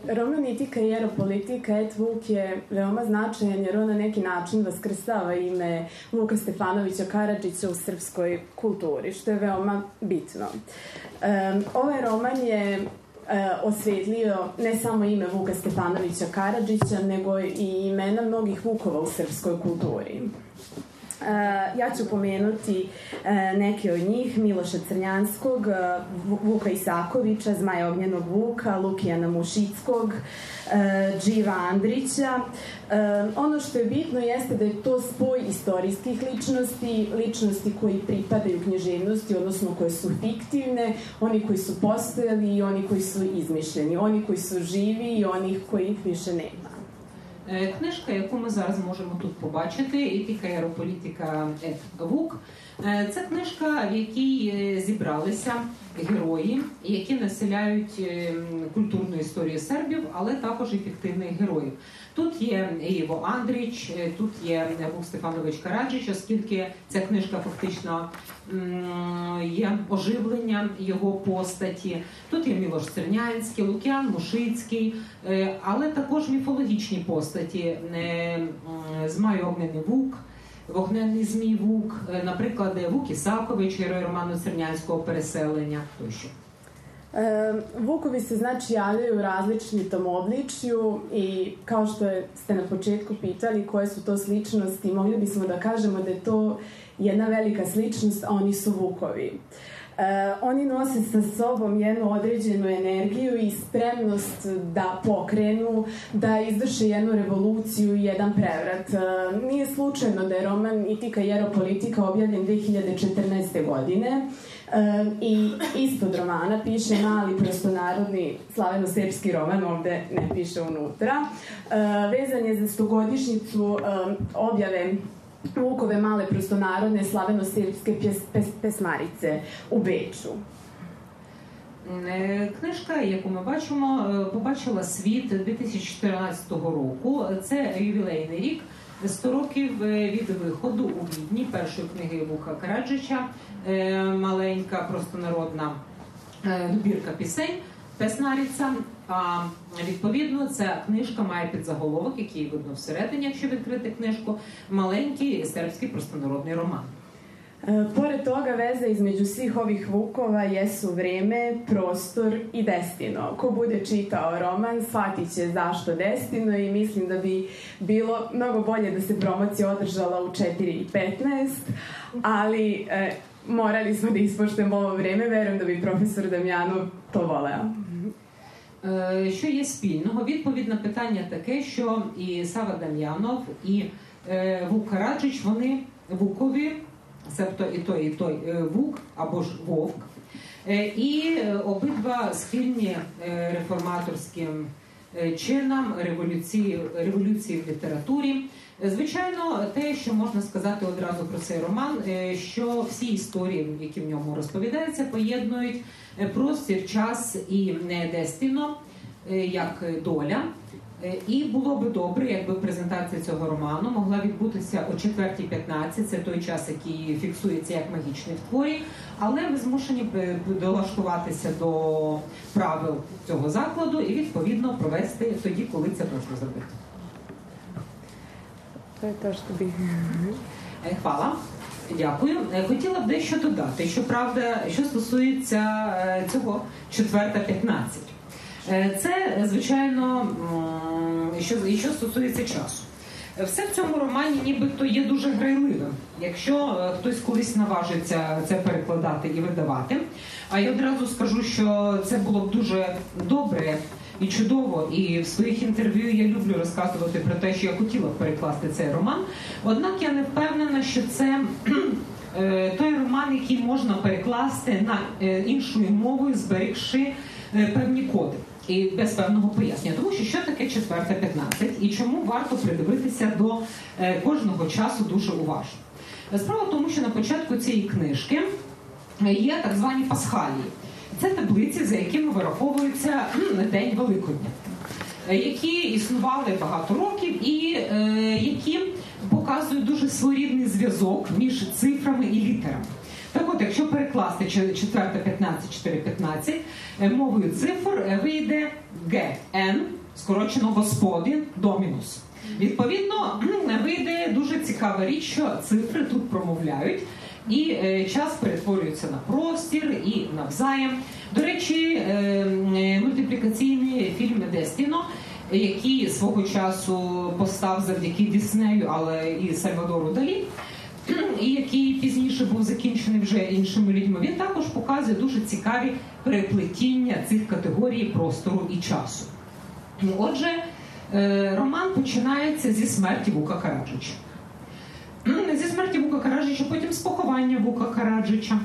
Speaker 7: Roman Itika i politika Et Vuk je veoma značajan jer on na neki način vaskrsava ime Vuka Stefanovića Karadžića u srpskoj kulturi, što je veoma bitno. Ovaj roman je osvetlio ne samo ime Vuka Stefanovića Karadžića, nego i imena mnogih Vukova u srpskoj kulturi. Uh, ja ću pomenuti uh, neke od njih, Miloša Crnjanskog, uh, Vuka Isakovića, Zmaja Ognjenog Vuka, Lukijana Mušickog, Dživa Andrića. Ono što je bitno jeste da je to spoj istorijskih ličnosti, ličnosti koji pripadaju knježevnosti, odnosno koje su fiktivne, oni koji su postojali i oni koji su izmišljeni, oni koji su živi i onih kojih više nema.
Speaker 3: Е, книжка, яку ми зараз можемо тут побачити, етіка аерополітика Ет Вук. Е, Це книжка, в якій е, зібралися герої, які населяють е, культурну історію сербів, але також і фіктивних героїв. Тут є Іво Андріч, тут є Вук Стефанович Караджич, оскільки ця книжка фактично є оживленням його постаті. Тут є Мілош Цернянський, Лук'ян Мушицький, але також міфологічні постаті Змай Огнений Вук. Вогненний Змій Вук, наприклад, Вук Ісакович, герой роману Цернянського переселення тощо.
Speaker 7: E, Vukovi se znači javljaju u različitom obličju i kao što ste na početku pitali koje su to sličnosti, mogli bismo da kažemo da je to jedna velika sličnost, a oni su Vukovi. E, oni nose sa sobom jednu određenu energiju i spremnost da pokrenu, da izvrše jednu revoluciju i jedan prevrat. E, nije slučajno da je roman Itika i Aeropolitika objavljen 2014. godine. E, I ispod romana piše mali prostonarodni slaveno-srpski roman, ovde ne piše unutra. E, vezan je za stogodišnjicu e, objave Vukove male prostonarodne slaveno-srpske pjes, pes, pesmarice Beču.
Speaker 3: Е, Книжка, яку ми бачимо, е, побачила світ 2014 року. Це ювілейний рік. 100 років е, від виходу у Відні першої книги Вуха Караджича, е, маленька простонародна добірка пісень Песнаріця. Відповідно, ця книжка має підзаголовок, який видно всередині, якщо відкрити книжку, маленький сербський простонародний роман.
Speaker 7: Pored toga, veza između svih ovih vukova jesu vreme, prostor i destino. Ko bude čitao roman, shvatit će zašto destino i mislim da bi bilo mnogo bolje da se promocija održala u 4.15, ali e, morali smo da ispoštujemo ovo vreme, verujem da bi profesor Damjanov to voleo.
Speaker 3: Е, Що є спільного? Відповідь на питання таке, що і Сава Дам'янов, і е, Вук Караджич, вони вукові, себто і той, і той е, вук або ж вовк. І обидва схильні реформаторським чинам революції, революції в літературі. Звичайно, те, що можна сказати одразу про цей роман, е, що всі історії, які в ньому розповідаються, поєднують е, простір, час і е, е, як доля. І було би добре, якби презентація цього роману могла відбутися о 4.15, це той час, який фіксується як магічний в творі, але ми змушені долаштуватися до правил цього закладу і відповідно провести тоді, коли це можна зробити.
Speaker 7: Je to što.
Speaker 3: Е, Хвала. Дякую. Е, Хотіла б дещо додати, що правда, що стосується е, цього 4.15. Е, Це, звичайно, що, що стосується часу. Все в цьому романі нібито є дуже грайливим, якщо хтось колись наважиться це перекладати і видавати. А я одразу скажу, що це було б дуже добре і чудово. І в своїх інтерв'ю я люблю розказувати про те, що я хотіла перекласти цей роман. Однак я не впевнена, що це е, той роман, який можна перекласти на е, іншою мовою, зберігши е, певні коди. І без певного пояснення, тому що що таке 4.15 і чому варто придивитися до кожного часу дуже уважно. Справа в тому, що на початку цієї книжки є так звані пасхалії. Це таблиці, за якими вираховується День Великодня, е, які існували багато років і е, які показують дуже своєрідний зв'язок між цифрами і літерами. Так от, якщо перекласти 4.15, 4.15 е, мовою цифр е, вийде ГН, скорочено господин, домінус. Відповідно, вийде дуже цікава річ, що цифри тут промовляють. І е, час перетворюється на простір і навзаєм. До речі, е, е, мультиплікаційний фільм Дестіно, який свого часу постав завдяки Діснею, але і Сальвадору Далі, і який пізніше був закінчений вже іншими людьми, він також показує дуже цікаві переплетіння цих категорій простору і часу. Отже, е, роман починається зі смерті Вука Караджича. Зі смерті Вука Караджича, поховання Вука Караджича.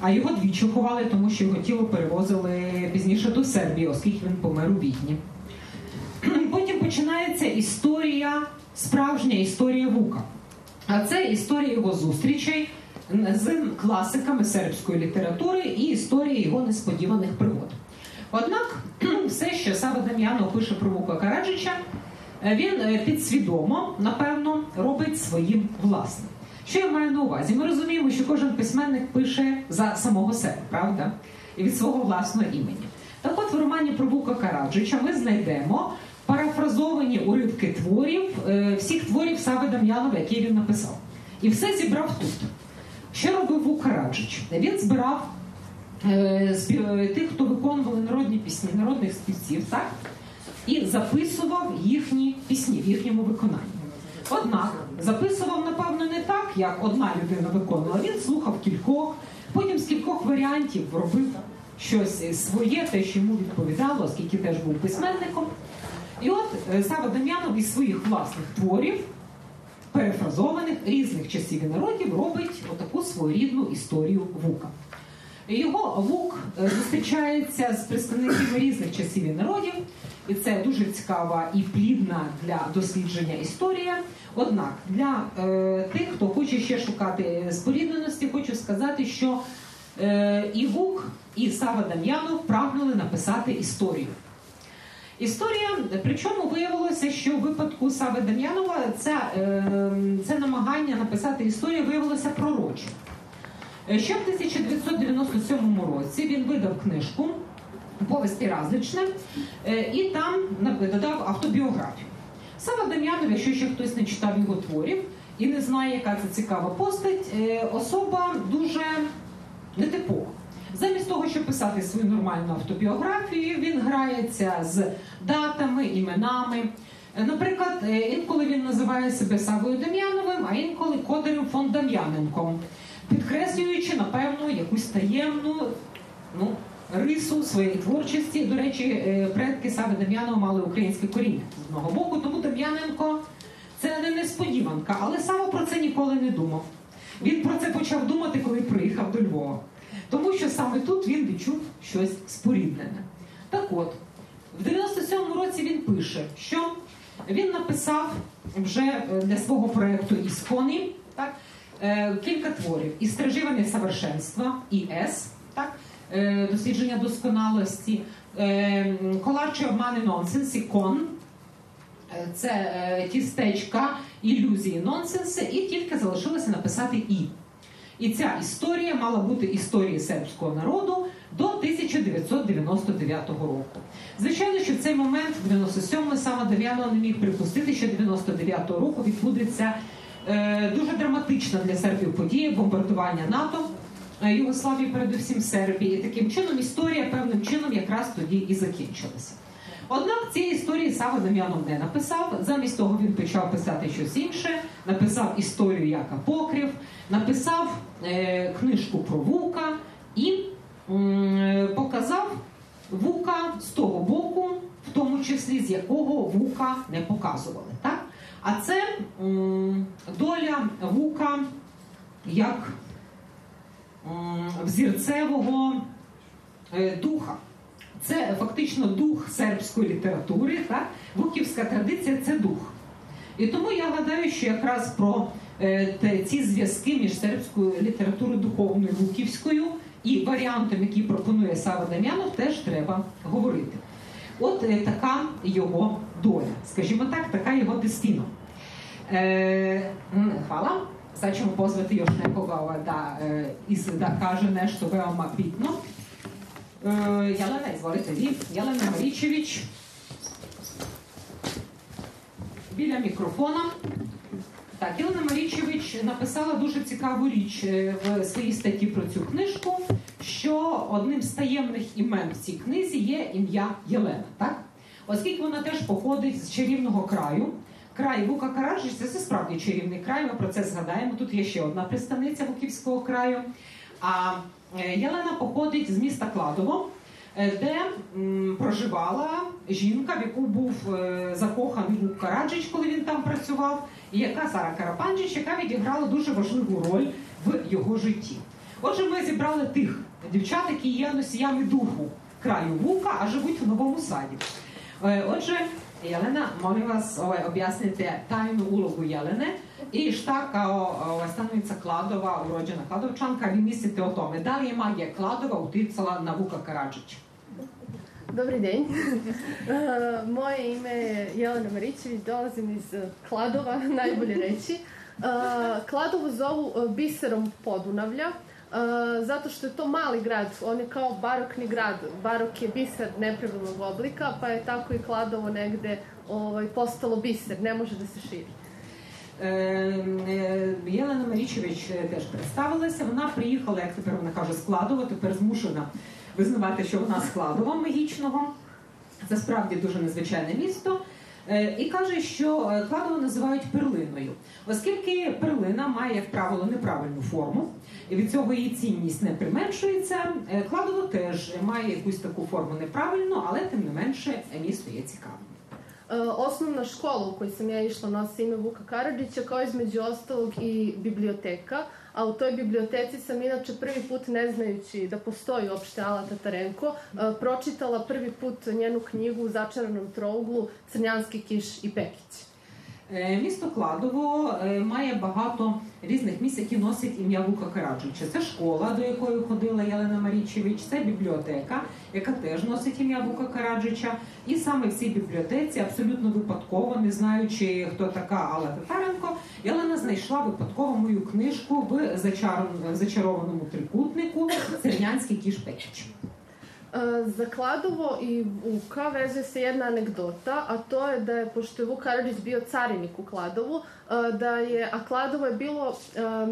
Speaker 3: А його двічі ховали, тому що його тіло перевозили пізніше до Сербії, оскільки він помер у Відні. Потім починається історія, справжня історія Вука. А це історія його зустрічей з класиками сербської літератури і історія його несподіваних пригод. Однак, все, що Сава Дам'янов пише про Вука Караджича, він е, підсвідомо, напевно, робить своїм власним. Що я маю на увазі? Ми розуміємо, що кожен письменник пише за самого себе, правда? І від свого власного імені. Так от в романі про Вука Караджича ми знайдемо парафразовані уривки творів, е, всіх творів Сави Дам'янова, які він написав. І все зібрав тут. Що робив Вук Караджич? Він збирав е, е, тих, хто виконували народні пісні, народних співців, так? І записував їхні пісні в їхньому виконанні. Однак записував, напевно, не так, як одна людина виконувала. Він слухав кількох, потім з кількох варіантів робив щось своє, те, що йому відповідало, оскільки теж був письменником. І от е, Сава Дам'янов із своїх власних творів, перефразованих різних часів і народів, робить отаку своєрідну історію Вука. Його Вук е, зустрічається з представниками різних часів і народів, і це дуже цікава і плідна для дослідження історія. Однак для е, тих, хто хоче ще шукати спорідненості, хочу сказати, що е, і Вук, і Сава Дам'янов прагнули написати історію. Історія, причому виявилося, що в випадку Сави Дам'янова це, е, це намагання написати історію виявилося пророчим. Е, Ще в 1997 році він видав книжку Повесті различне е, і там додав автобіографію. Сава Дам'янов, якщо ще хтось не читав його творів і не знає, яка це цікава постать, е, особа дуже нетипова. Замість того, щоб писати свою нормальну автобіографію, він грається з датами, іменами. Наприклад, інколи він називає себе Савою Дем'яновим, а інколи Кодарем фон Дам'яненком, підкреслюючи, напевно, якусь таємну ну, рису своєї творчості. До речі, е, предки Сави Дем'янова мали українське коріння з одного боку, тому Дем'яненко це не несподіванка, але Сава про це ніколи не думав. Він про це почав думати, коли приїхав до Львова. Тому що саме тут він відчув щось споріднене. Так от, в 97-му році він пише, що він написав вже е, для свого проєкту «Іскони» так, е, кілька творів «І страживане совершенства» і «С», так, е, дослідження досконалості, е, «Колар обмани нонсенс» і «Кон», Е, це тістечка, ілюзії, нонсенси, і тільки залишилося написати і. І ця історія мала бути історією сербського народу до 1999 року. Звичайно, що в цей момент, в 97-му, саме Дев'яно не міг припустити, що 99-го року відбудеться дуже драматична для Сербів подія бомбардування НАТО. е, Югославії, передусім Сербії. Таким чином історія певним чином якраз тоді і закінчилася. Однак цієї історії Сава Дем'янов не написав. Замість того він почав писати щось інше, написав історію як апокрив, написав е, книжку про Вука і показав Вука з того боку, в тому числі з якого Вука не показували. Так? А це доля Вука як взірцевого е, духа. Це фактично дух сербської літератури. Так? Вуківська традиція це дух. І тому я гадаю, що якраз про е, ці зв'язки між сербською літературою духовною вуківською і варіантом, який пропонує Сава Дам'янов, теж треба говорити. От е, така його доля, скажімо так, така його дестіно. Е, м, hvala. Sad ćemo pozvati još nekoga da, iz, da kaže nešto veoma bitno. E, Jelena, izvolite vi. Jelena Maričević. Біля мікрофона. Так, Єлена Марічевич написала дуже цікаву річ е, в своїй статті про цю книжку, що одним з таємних імен в цій книзі є ім'я Єлена. Так? Оскільки вона теж походить з чарівного краю. Край Вука Караджич це справді чарівний край. Ми про це згадаємо. Тут є ще одна представниця Вуківського краю. А е, Єлена походить з міста Кладово, е, де проживала жінка, в яку був е, закоханий Вук Караджич, коли він там працював, і яка Сара Карапанджич, яка відіграла дуже важливу роль в його житті. Отже, ми зібрали тих дівчат, які є носіями духу краю Вука, а живуть в новому саді. Отже, Jelena, molim vas ovaj, objasnite tajnu ulogu Jelene i šta kao ovaj, stanovnica Kladova, urođena Kladovčanka, vi mislite o tome? Da li je magija Kladova uticala na Vuka Karadžića?
Speaker 8: Dobri den. Uh, Moje ime je Jelena Marićević, dolazim iz Kladova, najbolje reći. Uh, Kladovo zovu uh, biserom Podunavlja, uh, zato što je to mali grad, on je kao barokni grad. Barok je biser nepravilnog oblika, pa je tako i Kladovo negde ovaj, postalo biser, ne može da se širi.
Speaker 3: Е, е, Єлена теж представилася. Вона приїхала, як тепер вона каже, з Кладова, тепер змушена визнавати, що вона з Кладова магічного. Це справді дуже незвичайне місто. І каже, що Кладово називають перлиною, оскільки перлина має, як правило, неправильну форму, від цього її цінність не применшується. Кладово теж має якусь таку форму неправильну, але тим не менше місто є цікавим.
Speaker 8: Osnovna škola u kojoj sam ja išla nosi ime Vuka Karadžića, kao između ostalog i biblioteka, a u toj biblioteci sam inače prvi put, ne znajući da postoji uopšte Ala Tatarenko, pročitala prvi put njenu knjigu u začaranom trouglu Crnjanski kiš i Pekić.
Speaker 3: Е, Місто Кладово е, має багато різних місць, які носять ім'я Вука Караджича. Це школа, до якої ходила Єлена Марічевич, це бібліотека, яка теж носить ім'я Вука Караджича. І саме в цій бібліотеці, абсолютно випадково, не знаючи, хто така Алла Татаренко, Єлена знайшла випадково мою книжку в зачарованому трикутнику Сернянський кіш.
Speaker 8: Za Kladovo i Vuka vezuje se jedna anegdota, a to je da je, pošto je Vuk Karadžić bio carinik u Kladovu, da je, a Kladovo je bilo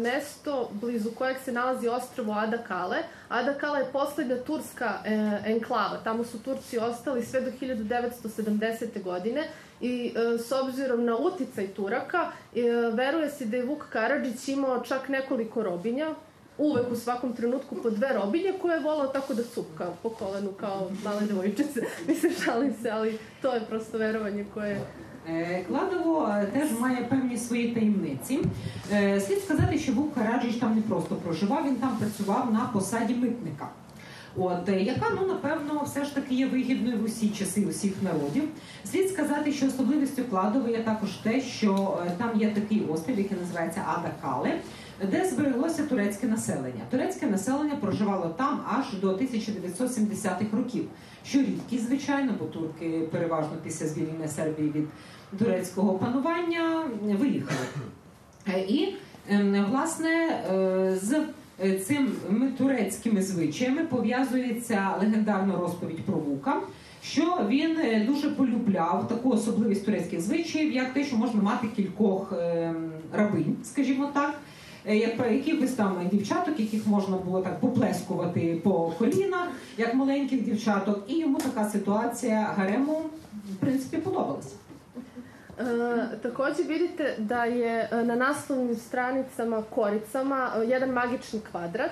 Speaker 8: mesto blizu kojeg se nalazi ostrvo Adakale. Adakala je poslednja turska uh, enklava, tamo su Turci ostali sve do 1970. godine i uh, s obzirom na uticaj Turaka, uh, veruje se da je Vuk Karadžić imao čak nekoliko robinja, uvek u svakom trenutku po dve robinje koje je volao tako da cupka po kolenu kao male devojčice. Mislim, šalim se, ali to je prosto verovanje koje
Speaker 3: Кладово теж має певні свої таємниці. Слід сказати, що Вук Караджич там не просто проживав, він там працював на посаді митника. От, яка, ну, напевно, все ж таки є вигідною в усі часи усіх народів. Слід сказати, що особливістю Кладова є також те, що там є такий острів, який називається Адакале, де збереглося турецьке населення. Турецьке населення проживало там аж до 1970-х років. Що рідкість, звичайно, бо турки переважно після звільнення Сербії від турецького панування виїхали. Е, І ем, власне е, з е, цими турецькими звичаями пов'язується легендарна розповідь про Вука. Що він дуже полюбляв таку особливість турецьких звичаїв, як те, що можна мати кількох ем, рабинь, скажімо так, е, як про якихось там дівчаток, яких можна було так поплескувати по колінах, як маленьких дівчаток, і йому така ситуація гарему в принципі подобалася.
Speaker 8: E, takođe vidite da je na naslovnim stranicama koricama jedan magični kvadrat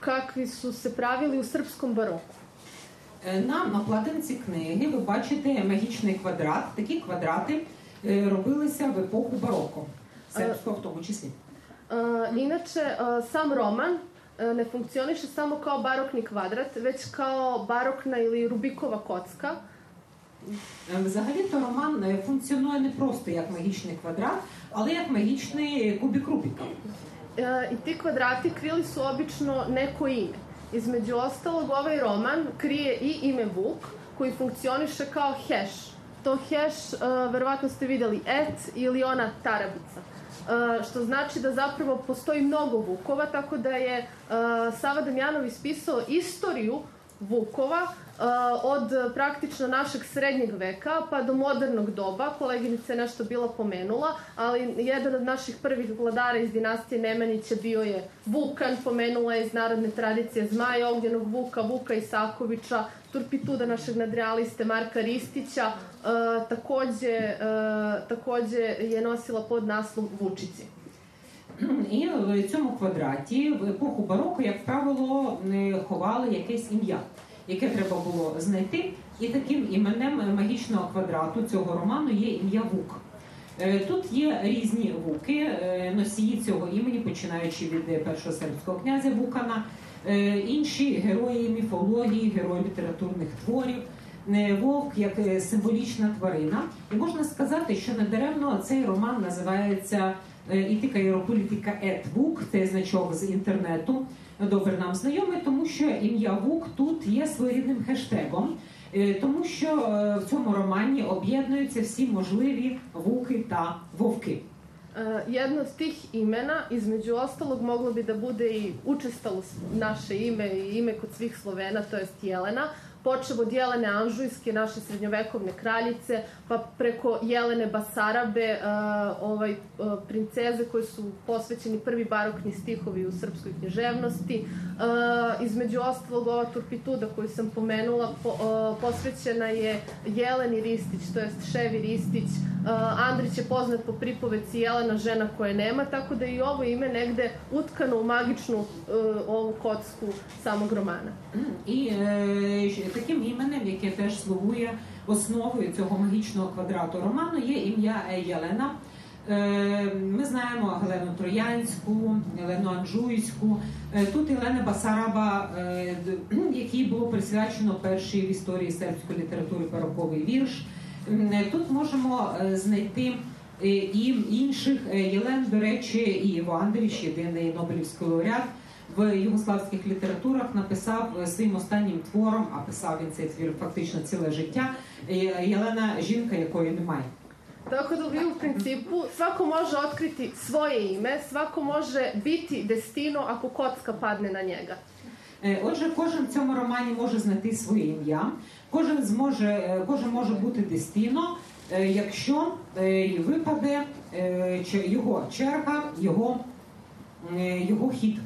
Speaker 8: kakvi su se pravili u srpskom baroku.
Speaker 3: Е, На обкладинці книги ви бачите магічний квадрат. Такі квадрати е, робилися в епоху бароко, сербського в тому числі.
Speaker 8: E, inače, e, sam roman e, ne funkcioniše samo kao barokni kvadrat, već kao barokna ili Rubikova kocka.
Speaker 3: Взагалі-то роман функціонує не просто як магічний квадрат, але як магічний кубік Рубіка.
Speaker 8: I ti kvadrati krili su obično neko ime. Između ostalog, ovaj roman krije i ime Vuk, koji funkcioniše kao heš. To heš, e, verovatno ste videli, et ili ona tarabica. Što znači da zapravo postoji mnogo Vukova, tako da je Sava Damjanov ispisao istoriju Vukova od praktično našeg srednjeg veka pa do modernog doba. Koleginica je nešto bila pomenula, ali jedan od naših prvih vladara iz dinastije Nemanića bio je Vukan, pomenula je iz narodne tradicije Zmaja, Ognjenog Vuka, Vuka Isakovića, Turpituda našeg nadrealiste Marka Ristića, e, takođe, e, takođe je nosila pod naslov Vučici.
Speaker 3: І в цьому квадраті в епоху бароко, як правило, ховали якесь ім'я, яке треба було знайти. І таким іменем магічного квадрату цього роману є ім'я Вук. Е, Тут є різні вуки, е, носії цього імені, починаючи від е, першого сербського князя Вукана, інші герої міфології, герої літературних творів. вовк як символічна тварина. І можна сказати, що недаремно цей роман називається Ітика Єрополітика Ет Вук, це значок з інтернету. Добре нам знайомий, тому що ім'я Вук тут є своєрідним хештегом. Е, Тому що е, в цьому романі об'єднуються всі можливі вуки та вовки.
Speaker 8: Jedno od tih imena, između ostalog, moglo bi da bude i učestalo naše ime i ime kod svih Slovena, to jest Jelena, počev od Jelene Anžujske, naše srednjovekovne kraljice, pa preko Jelene Basarabe, e, ovaj, e, princeze koje su posvećeni prvi barokni stihovi u srpskoj književnosti. E, između ostalog, ova turpituda koju sam pomenula po, e, posvećena je Jeleni Ristić, to jest Ševi Ristić. E, Andrić je poznat po pripoveci Jelena, žena koje nema, tako da je i ovo ime negde utkano u magičnu e, ovu kocku samog romana.
Speaker 3: Е, ж- таким іменем, яке теж слугує основою цього магічного квадрату роману, є ім'я е, Єлена. Е, Ми знаємо Гелену Троянську, Елену Анжуйську. Е, Тут Єлена Басараба, якій було присвячено перший в історії сербської літератури бароковий вірш. Тут можемо знайти і інших Єлен, до речі, і Іво Андріч, єдиний Нобелівський лауреат, в югославських літературах написав своїм останнім твором, а писав він цей твір фактично ціле життя. е, Єлена жінка, якої немає.
Speaker 8: Tako da vi u principu svako može otkriti svoje ime, svako može biti destino ako kocka padne na njega.
Speaker 3: Е, Отже, кожен в цьому романі може знайти своє ім'я, кожен зможе, е, кожен може бути дестіно, якщо випаде його черга, його, його хід.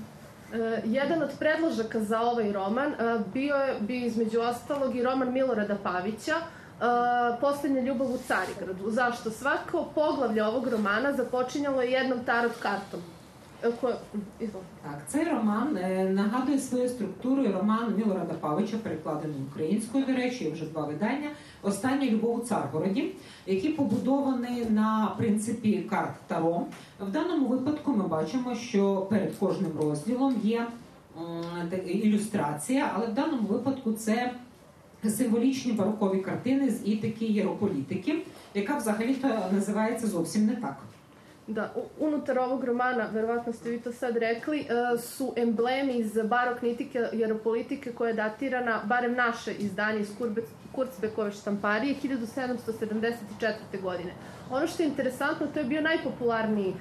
Speaker 8: E, jedan od predložaka za ovaj roman e, bio je bio između ostalog i roman Milorada Pavića e, Poslednja ljubav u Carigradu. Zašto? Svako poglavlje ovog romana započinjalo je jednom tarot kartom. Koje, izvolite.
Speaker 3: Так, цей роман нагадує своєю структурою роман Мілорада Павича, перекладений українською, до речі, є вже два видання. Остання любов у Царгороді, які побудовані на принципі карт Таро. В даному випадку ми бачимо, що перед кожним розділом є ілюстрація, але в даному випадку це символічні барокові картини з ітики єрополітики, яка взагалі-то називається зовсім не так.
Speaker 8: Da, unutar ovog romana, verovatno ste vi to sad rekli, su emblemi iz barokne etike jeropolitike koja je datirana, barem naše izdanje iz Kurbe, Kurzbekove štamparije, 1774. godine. Ono što je interesantno, to je bio najpopularniji e,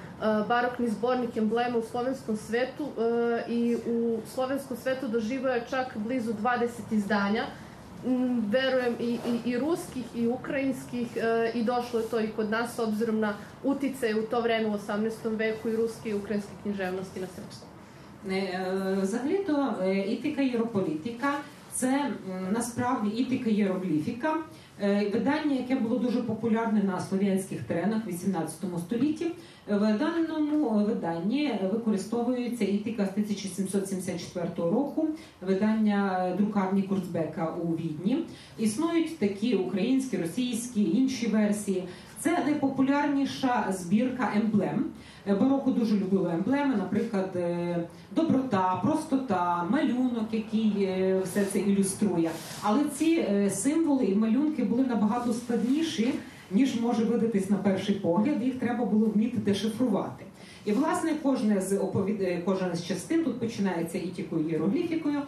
Speaker 8: barokni zbornik emblema u slovenskom svetu e, i u slovenskom svetu doživio je čak blizu 20 izdanja, Mm, verujem i, i, i ruskih i ukrajinskih e, i došlo je to i kod nas s obzirom na uticaj u to vreme u 18. veku i ruske i ukrajinske književnosti na srpskom.
Speaker 3: Е, е, Взагалі-то е, ітика єрополітика це насправді ітика єрогліфіка, е, видання, яке було дуже популярне на слов'янських теренах в 18 столітті. В даному виданні використовується ітика з 1774 року, видання друкарні Курцбека у Відні. Існують такі українські, російські, інші версії. Це найпопулярніша збірка емблем. Бароко дуже любило емблеми, наприклад, е, доброта, простота, малюнок, який е, все це ілюструє. Але ці е, символи і малюнки були набагато складніші, ніж може видатись на перший погляд. Їх треба було вміти дешифрувати. І власне кожне з оповід... е, кожна з частин тут починається ітікою іерогліфікою.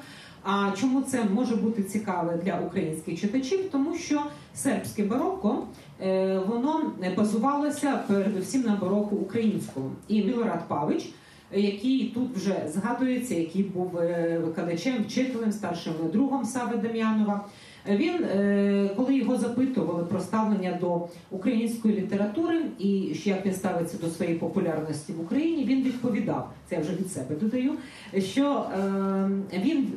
Speaker 3: А чому це може бути цікаве для українських читачів? Тому що сербське бароко е, воно базувалося передусім на бароко українському. І Мілорад Павич, е, який тут вже згадується, який був е, викладачем, вчителем, старшим другом Сави Дем'янова. Він, е, коли його запитували про ставлення до української літератури і як він ставиться до своєї популярності в Україні, він відповідав це я вже від себе додаю, що е, він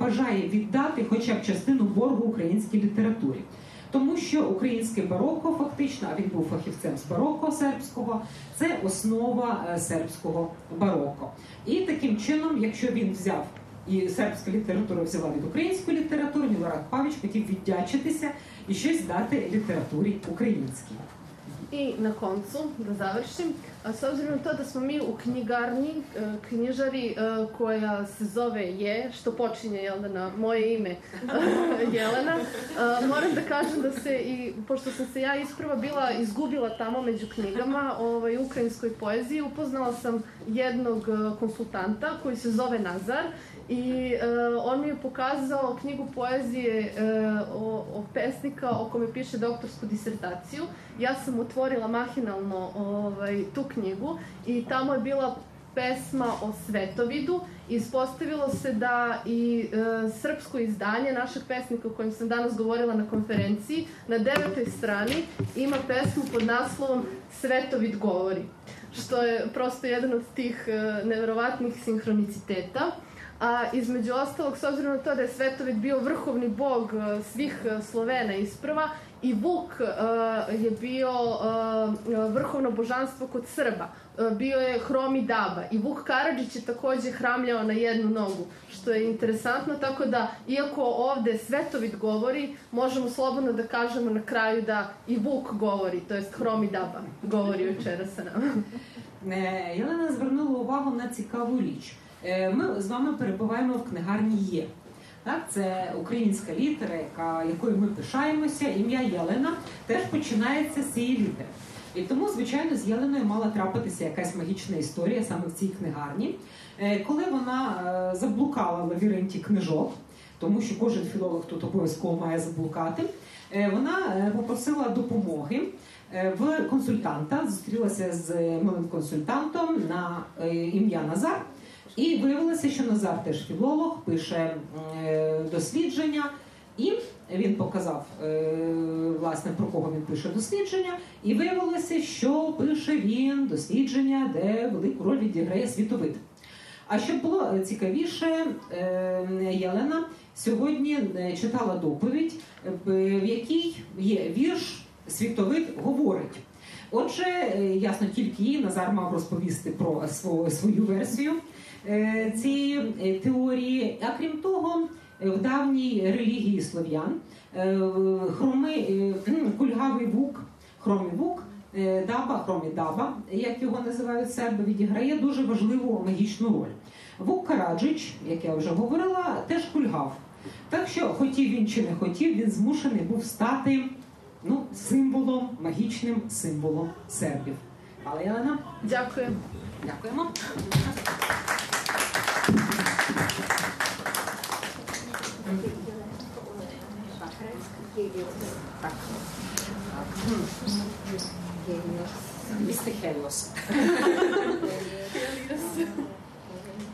Speaker 3: бажає віддати хоча б частину боргу українській літературі. Тому що українське бароко, фактично, а він був фахівцем з бароко сербського, це основа е, сербського бароко. І таким чином, якщо він взяв і сербська література взяла від української літератури, Мілорад Павич хотів віддячитися і щось дати літературі українській.
Speaker 8: I na koncu, da završim, s obzirom na to da smo mi u knjigarni, e, knjižari e, koja se zove Je, što počinje jel da, na moje ime Jelena, e, moram da kažem da se i, pošto sam se ja isprva bila izgubila tamo među knjigama ovaj, ukrajinskoj poeziji, upoznala sam jednog e, konsultanta koji se zove Nazar i e, on mi je pokazao knjigu poezije e, o, o pesnika o kome piše doktorsku disertaciju. Ja sam otvorila mahinalno ovaj, tu knjigu i tamo je bila pesma o Svetovidu. Ispostavilo se da i e, srpsko izdanje našeg pesnika o kojem sam danas govorila na konferenciji na devetoj strani ima pesmu pod naslovom Svetovid govori što je prosto jedan od tih e, neverovatnih sinhroniciteta. A između ostalog, s obzirom na to da je Svetovid bio vrhovni bog e, svih e, Slovena isprva i Vuk e, je bio e, vrhovno božanstvo kod Srba. E, bio je Hromi Daba i Vuk Karadžić je takođe hramljao na jednu nogu, što je interesantno, tako da iako ovde Svetovid govori, možemo slobodno da kažemo na kraju da i Vuk govori, to jest Hromi Daba govori večera sa nama.
Speaker 3: Е, Єлена звернула увагу на цікаву річ. Е, Ми з вами перебуваємо в книгарні Є. Так, це українська літера, яка, якою ми пишаємося. Ім'я Єлена теж починається з цієї літери. І тому, звичайно, з Єленою мала трапитися якась магічна історія саме в цій книгарні. Е, Коли вона е, заблукала в лабіринті книжок, тому що кожен філолог тут обов'язково має заблукати, вона попросила допомоги в консультанта, зустрілася з милим консультантом на ім'я Назар. І виявилося, що Назар теж філолог, пише е, дослідження, і він показав е, власне про кого він пише дослідження. І виявилося, що пише він дослідження, де велику роль відіграє світовид. А щоб було е, цікавіше, е, Єлена сьогодні е, читала доповідь, е, в якій є вірш Світовид говорить. Отже, е, ясно, тільки їй Назар мав розповісти про свою, версію е, цієї е, теорії. А крім того, е, в давній релігії слов'ян е, хроми, е, кульгавий вук, хромий вук, е, даба, хромі даба, як його називають серби, відіграє дуже важливу магічну роль. Вук Караджич, як я вже говорила, теж кульгав. Так що, хотів він чи не хотів, він змушений був стати ну, символом, магічним символом сербів. Але
Speaker 8: Дякую.
Speaker 3: дякуємо. Так. Місте Хеліос.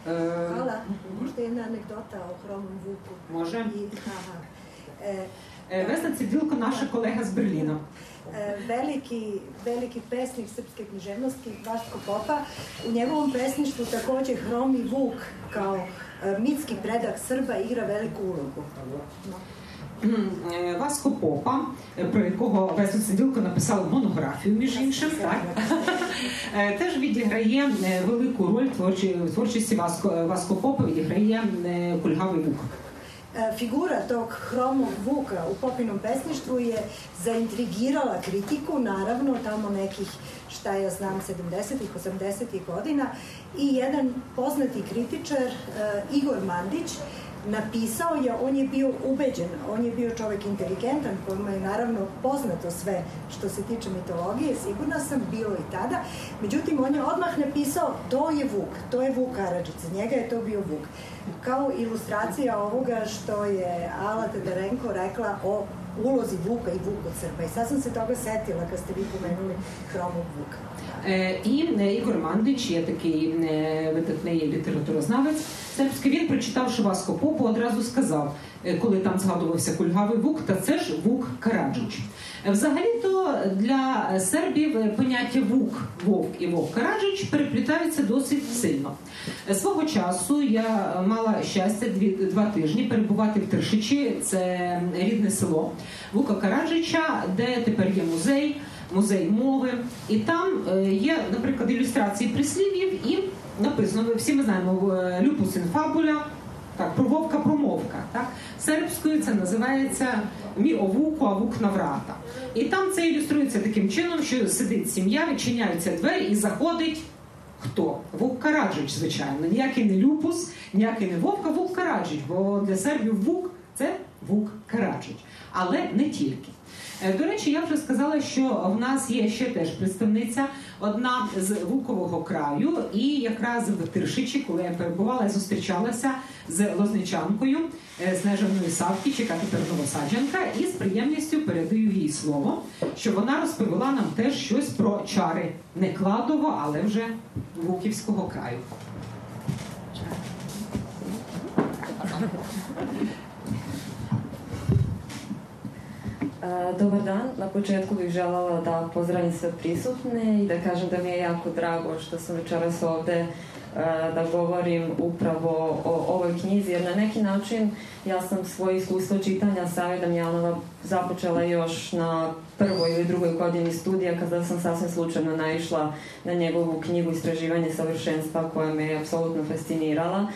Speaker 3: Е,
Speaker 9: Hvala. Možda jedna anegdota o hromom vuku.
Speaker 3: Može.
Speaker 9: I, aha. E,
Speaker 3: е, Весна Цидилко, наша колега з Берліна.
Speaker 9: e, veliki, veliki pesnik srpske književnosti Vaško Popa. U njegovom pesništvu takođe hromi vuk kao e, mitski predak Srba igra veliku ulogu.
Speaker 3: Е, Васко Попа, е, про якого Весна Цидилко написала монографію, між іншим, так? Е, теж відіграє е, велику роль в творчості Васко, Васко Попа, відіграє е, кульгавий вук.
Speaker 9: Figura tog hromog vuka u popinom pesništvu je zaintrigirala kritiku, naravno tamo nekih, šta ja znam, 70-ih, 80-ih godina i jedan poznati kritičar, Igor Mandić, napisao je, on je bio ubeđen, on je bio čovek inteligentan, kojima je naravno poznato sve što se tiče mitologije, sigurna sam, bilo i tada, međutim on je odmah napisao, to je Vuk, to je Vuk Karadžić, za njega je to bio Vuk. Kao ilustracija ovoga što je Ala Tedarenko rekla o ulozi Vuka i Vuk od Srba. I sad sam se toga setila kad ste vi pomenuli hromog Vuka.
Speaker 3: Е, І е, Ігор Мандич є такий е, видатний літературознавець сербський. Він, прочитавши Васко Попу, одразу сказав, е, коли там згадувався кульгавий вук, та це ж вук Караджич. Е, Взагалі-то для сербів е, поняття вук, вовк і вовк Караджич переплітаються досить сильно. Е, Свого часу я мала щастя дві, два тижні перебувати в Тершичі, це рідне село Вука Караджича, де тепер є музей музей мови, і там е, є, наприклад, ілюстрації прислів'їв, і написано: всі ми знаємо е, люпус ін фабуля, Так, про вовка промовка. Так? Сербською це називається мі овуку, а вук наврата. І там це ілюструється таким чином, що сидить сім'я, відчиняються двері і заходить хто? Вовк Караджич, звичайно. Ніякий не люпус, ніякий не вовк, а вовк Караджич, бо для сербів вук це вук Караджич. Але не тільки. Е, До речі, я вже сказала, що в нас є ще теж представниця, одна з Вукового краю, і якраз в Тиршичі, коли я перебувала, я зустрічалася з лозничанкою е, Снежаною Савкіч, яка тепер новосаджанка, і з приємністю передаю їй слово, що вона розповіла нам теж щось про чари не кладово, але вже Вуківського краю.
Speaker 2: Dobar dan, na početku bih želela da pozdravim sve prisutne i da kažem da mi je jako drago što sam večeras ovde da govorim upravo o ovoj knjizi, jer na neki način ja sam svoje iskustvo čitanja Save Damjanova započela još na prvoj ili drugoj godini studija kada sam sasvim slučajno naišla na njegovu knjigu Istraživanje savršenstva koja me je apsolutno fascinirala.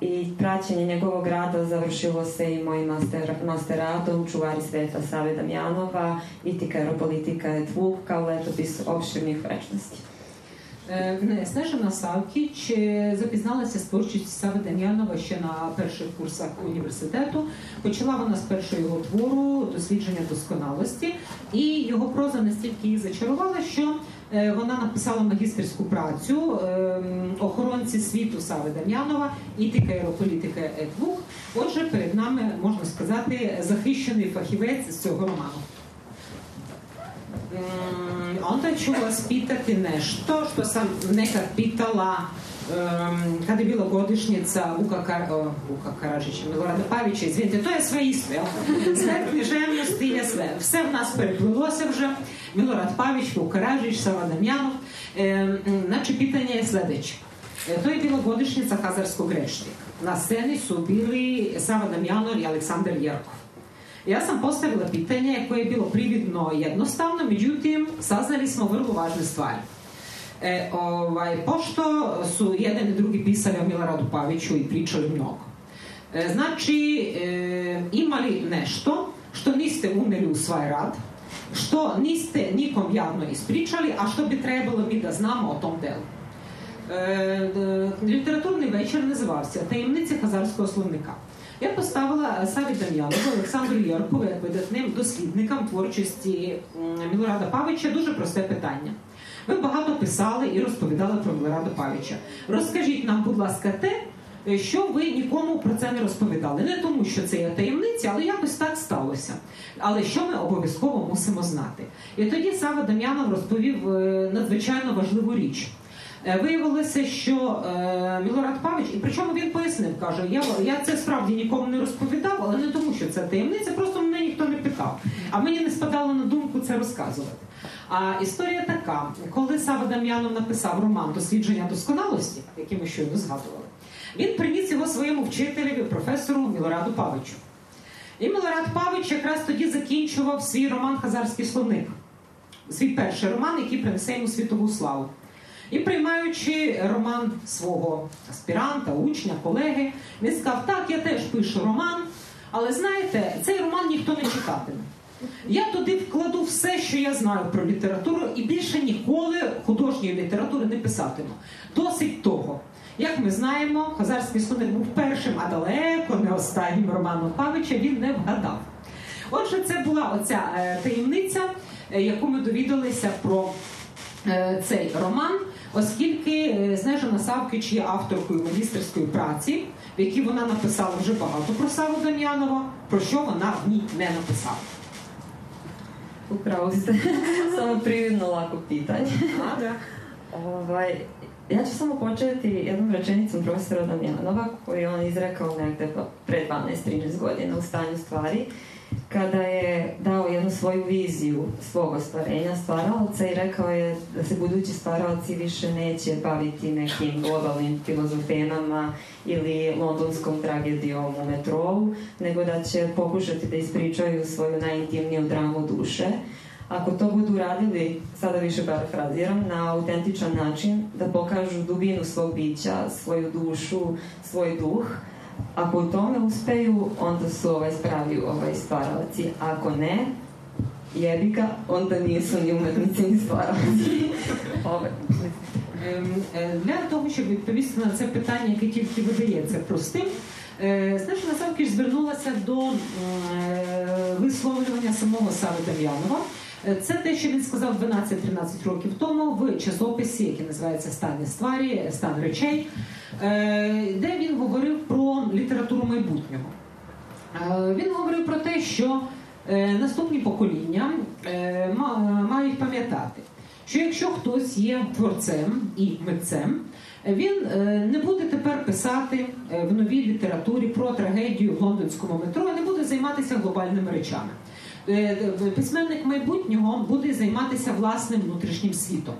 Speaker 2: I praćenje njegovog rada završilo se i mojim master, masteradom Čuvari sveta Save Damjanova, Itika aeropolitika je tvuk kao letopis opširnih večnosti.
Speaker 3: Е, Снежана Савкіч запізналася з творчістю Сави Дем'янова ще на перших курсах університету. Почала вона з першого його твору дослідження досконалості, і його проза настільки її зачарувала, що вона написала магістерську працю е, охоронці світу Сави Дем'янова, ітика аерополітика Едвук. Отже, перед нами можна сказати захищений фахівець з цього роману. Onda ću vas pitati nešto što sam nekad pitala um, kada je bila godišnjica Vuka, Kar, o, Vuka Karadžića, Milorada Pavića, izvinite, to je sve isto, jel? Sve književnosti je sve. Все в нас переплилося вже. Milorad Pavić, Vuk Karadžić, Sava Damjanov. E, znači, pitanje je sledeće. E, to je bila godišnjica Hazarskog rečnika. Na sceni su bili Sava Damjanov i Aleksandar Jerkov. Ja sam postavila pitanje koje je bilo prividno jednostavno, međutim, saznali smo vrlo važne stvari. E, ovaj, pošto su jedan i drugi pisali o Miloradu Paviću i pričali mnogo. E, znači, e, imali nešto što niste uneli u svoj rad, što niste nikom javno ispričali, a što bi trebalo mi da znamo o tom delu. Д- літературний вечір називався Таємниця хазарського словника. Я поставила Саві Дам'янову, Олександру Яркову, як видатним дослідникам творчості Мілорада Павича дуже просте питання. Ви багато писали і розповідали про Мілорада Павича. Розкажіть нам, будь ласка, те, що ви нікому про це не розповідали. Не тому, що це є таємниця, але якось так сталося. Але що ми обов'язково мусимо знати? І тоді Сава Дам'янов розповів е, надзвичайно важливу річ. Е, Виявилося, що е, Мілорад Павич, і причому він пояснив, каже, я, я це справді нікому не розповідав, але не тому, що це таємниця, просто ніхто не питав. А мені не спадало на думку це розказувати. А історія така: коли Сава Дам'янов написав роман Дослідження досконалості, який ми щойно згадували, він приніс його своєму вчителеві, професору Мілораду Павичу. І Мілорад Павич якраз тоді закінчував свій роман Хазарський словник, свій перший роман, який принесе йому світову славу. І приймаючи роман свого аспіранта, учня, колеги, він сказав: так, я теж пишу роман, але знаєте, цей роман ніхто не читатиме. Я туди вкладу все, що я знаю про літературу, і більше ніколи художньої літератури не писатиму. Досить того. Як ми знаємо, Хазарський сонет був першим, а далеко не останнім романом Павича він не вгадав. Отже, це була оця е, таємниця, е, яку ми довідалися про е, цей роман, оскільки Снежана Савкіч є авторкою магістерської праці, в якій вона написала вже багато про Саву Дам'янова, про що вона в ній не написала.
Speaker 2: Upravo ste. samo prividno lako pitanje.
Speaker 3: А, да.
Speaker 2: Ovaj, ja ću samo početi jednom rečenicom profesora Damjanova koju je on izrekao negde pre 12-13 godina u stanju stvari kada je dao jednu svoju viziju svog ostvarenja stvaralaca i rekao je da se budući stvaralci više neće baviti nekim globalnim filozofemama ili londonskom tragedijom u metrou, nego da će pokušati da ispričaju svoju najintimniju dramu duše, ako to budu radili, sada više parafraziram, na autentičan način, da pokažu dubinu svog bića, svoju dušu, svoj duh, ako u tome uspeju, onda su ovaj spravi ovaj stvaralaci. Ako ne, jebi ga, onda nisu ni umetnici, ni
Speaker 3: е, Для того, щоб відповісти на це питання, яке тільки видається простим, Снежана Савкіш звернулася до висловлювання самого Сави Дем'янова. Е, Це те, що він сказав 12-13 років тому в часописі, який називається Стан стварі, стан речей, е, де він говорив про літературу майбутнього. Е, Він говорив про те, що наступні покоління мають пам'ятати, що якщо хтось є творцем і митцем, він не буде тепер писати в новій літературі про трагедію в лондонському метро, не буде займатися глобальними речами. Е, е, Письменник майбутнього буде займатися власним внутрішнім світом,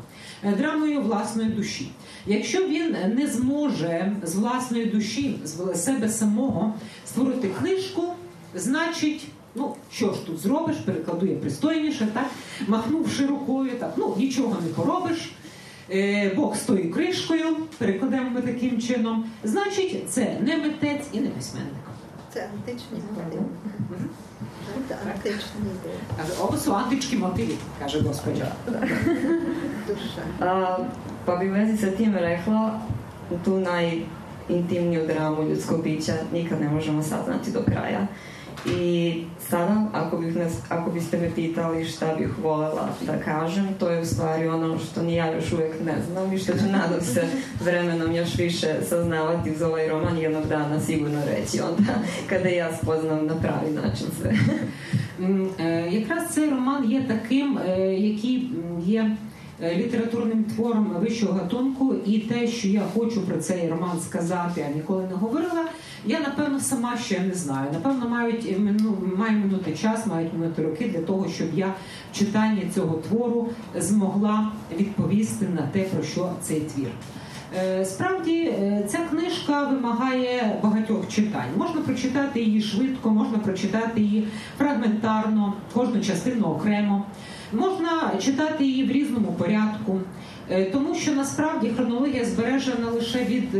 Speaker 3: е, драмою власної душі. Якщо він не зможе з власної душі, з себе самого створити книжку, значить. Ну, що ж тут зробиш, перекладу я пристойніше, так? Махнувши рукою, так, ну нічого не поробиш. Е, Бог з тою кришкою, перекладемо ми таким чином. Значить, це не митець і не письменник.
Speaker 10: Це античні ідеї.
Speaker 3: Каже, ovo su antički motivi, kaže gospođa.
Speaker 10: Душа.
Speaker 2: A, pa bi u vezi sa tim rekla tu najintimniju dramu ljudskog bića nikad ne možemo saznati do kraja. I sada, ako, bih nas, ako biste me pitali šta bih volela da kažem, to je u stvari ono što ni ja još uvek ne znam i što ću nadam se vremenom još više saznavati uz ovaj roman jednog dana sigurno reći onda kada ja spoznam na pravi način sve.
Speaker 3: Е, Якраз цей роман є таким, е, який є е, літературним твором вищого гатунку, і те, що я хочу про цей роман сказати, а ніколи не говорила, я напевно сама ще не знаю. Напевно, мають мину, має минути час, мають минути роки для того, щоб я в читанні цього твору змогла відповісти на те, про що цей твір. Е, Справді е, ця книжка вимагає багатьох читань. Можна прочитати її швидко, можна прочитати її фрагментарно, кожну частину окремо. Можна читати її в різному порядку, е, тому що насправді хронологія збережена лише від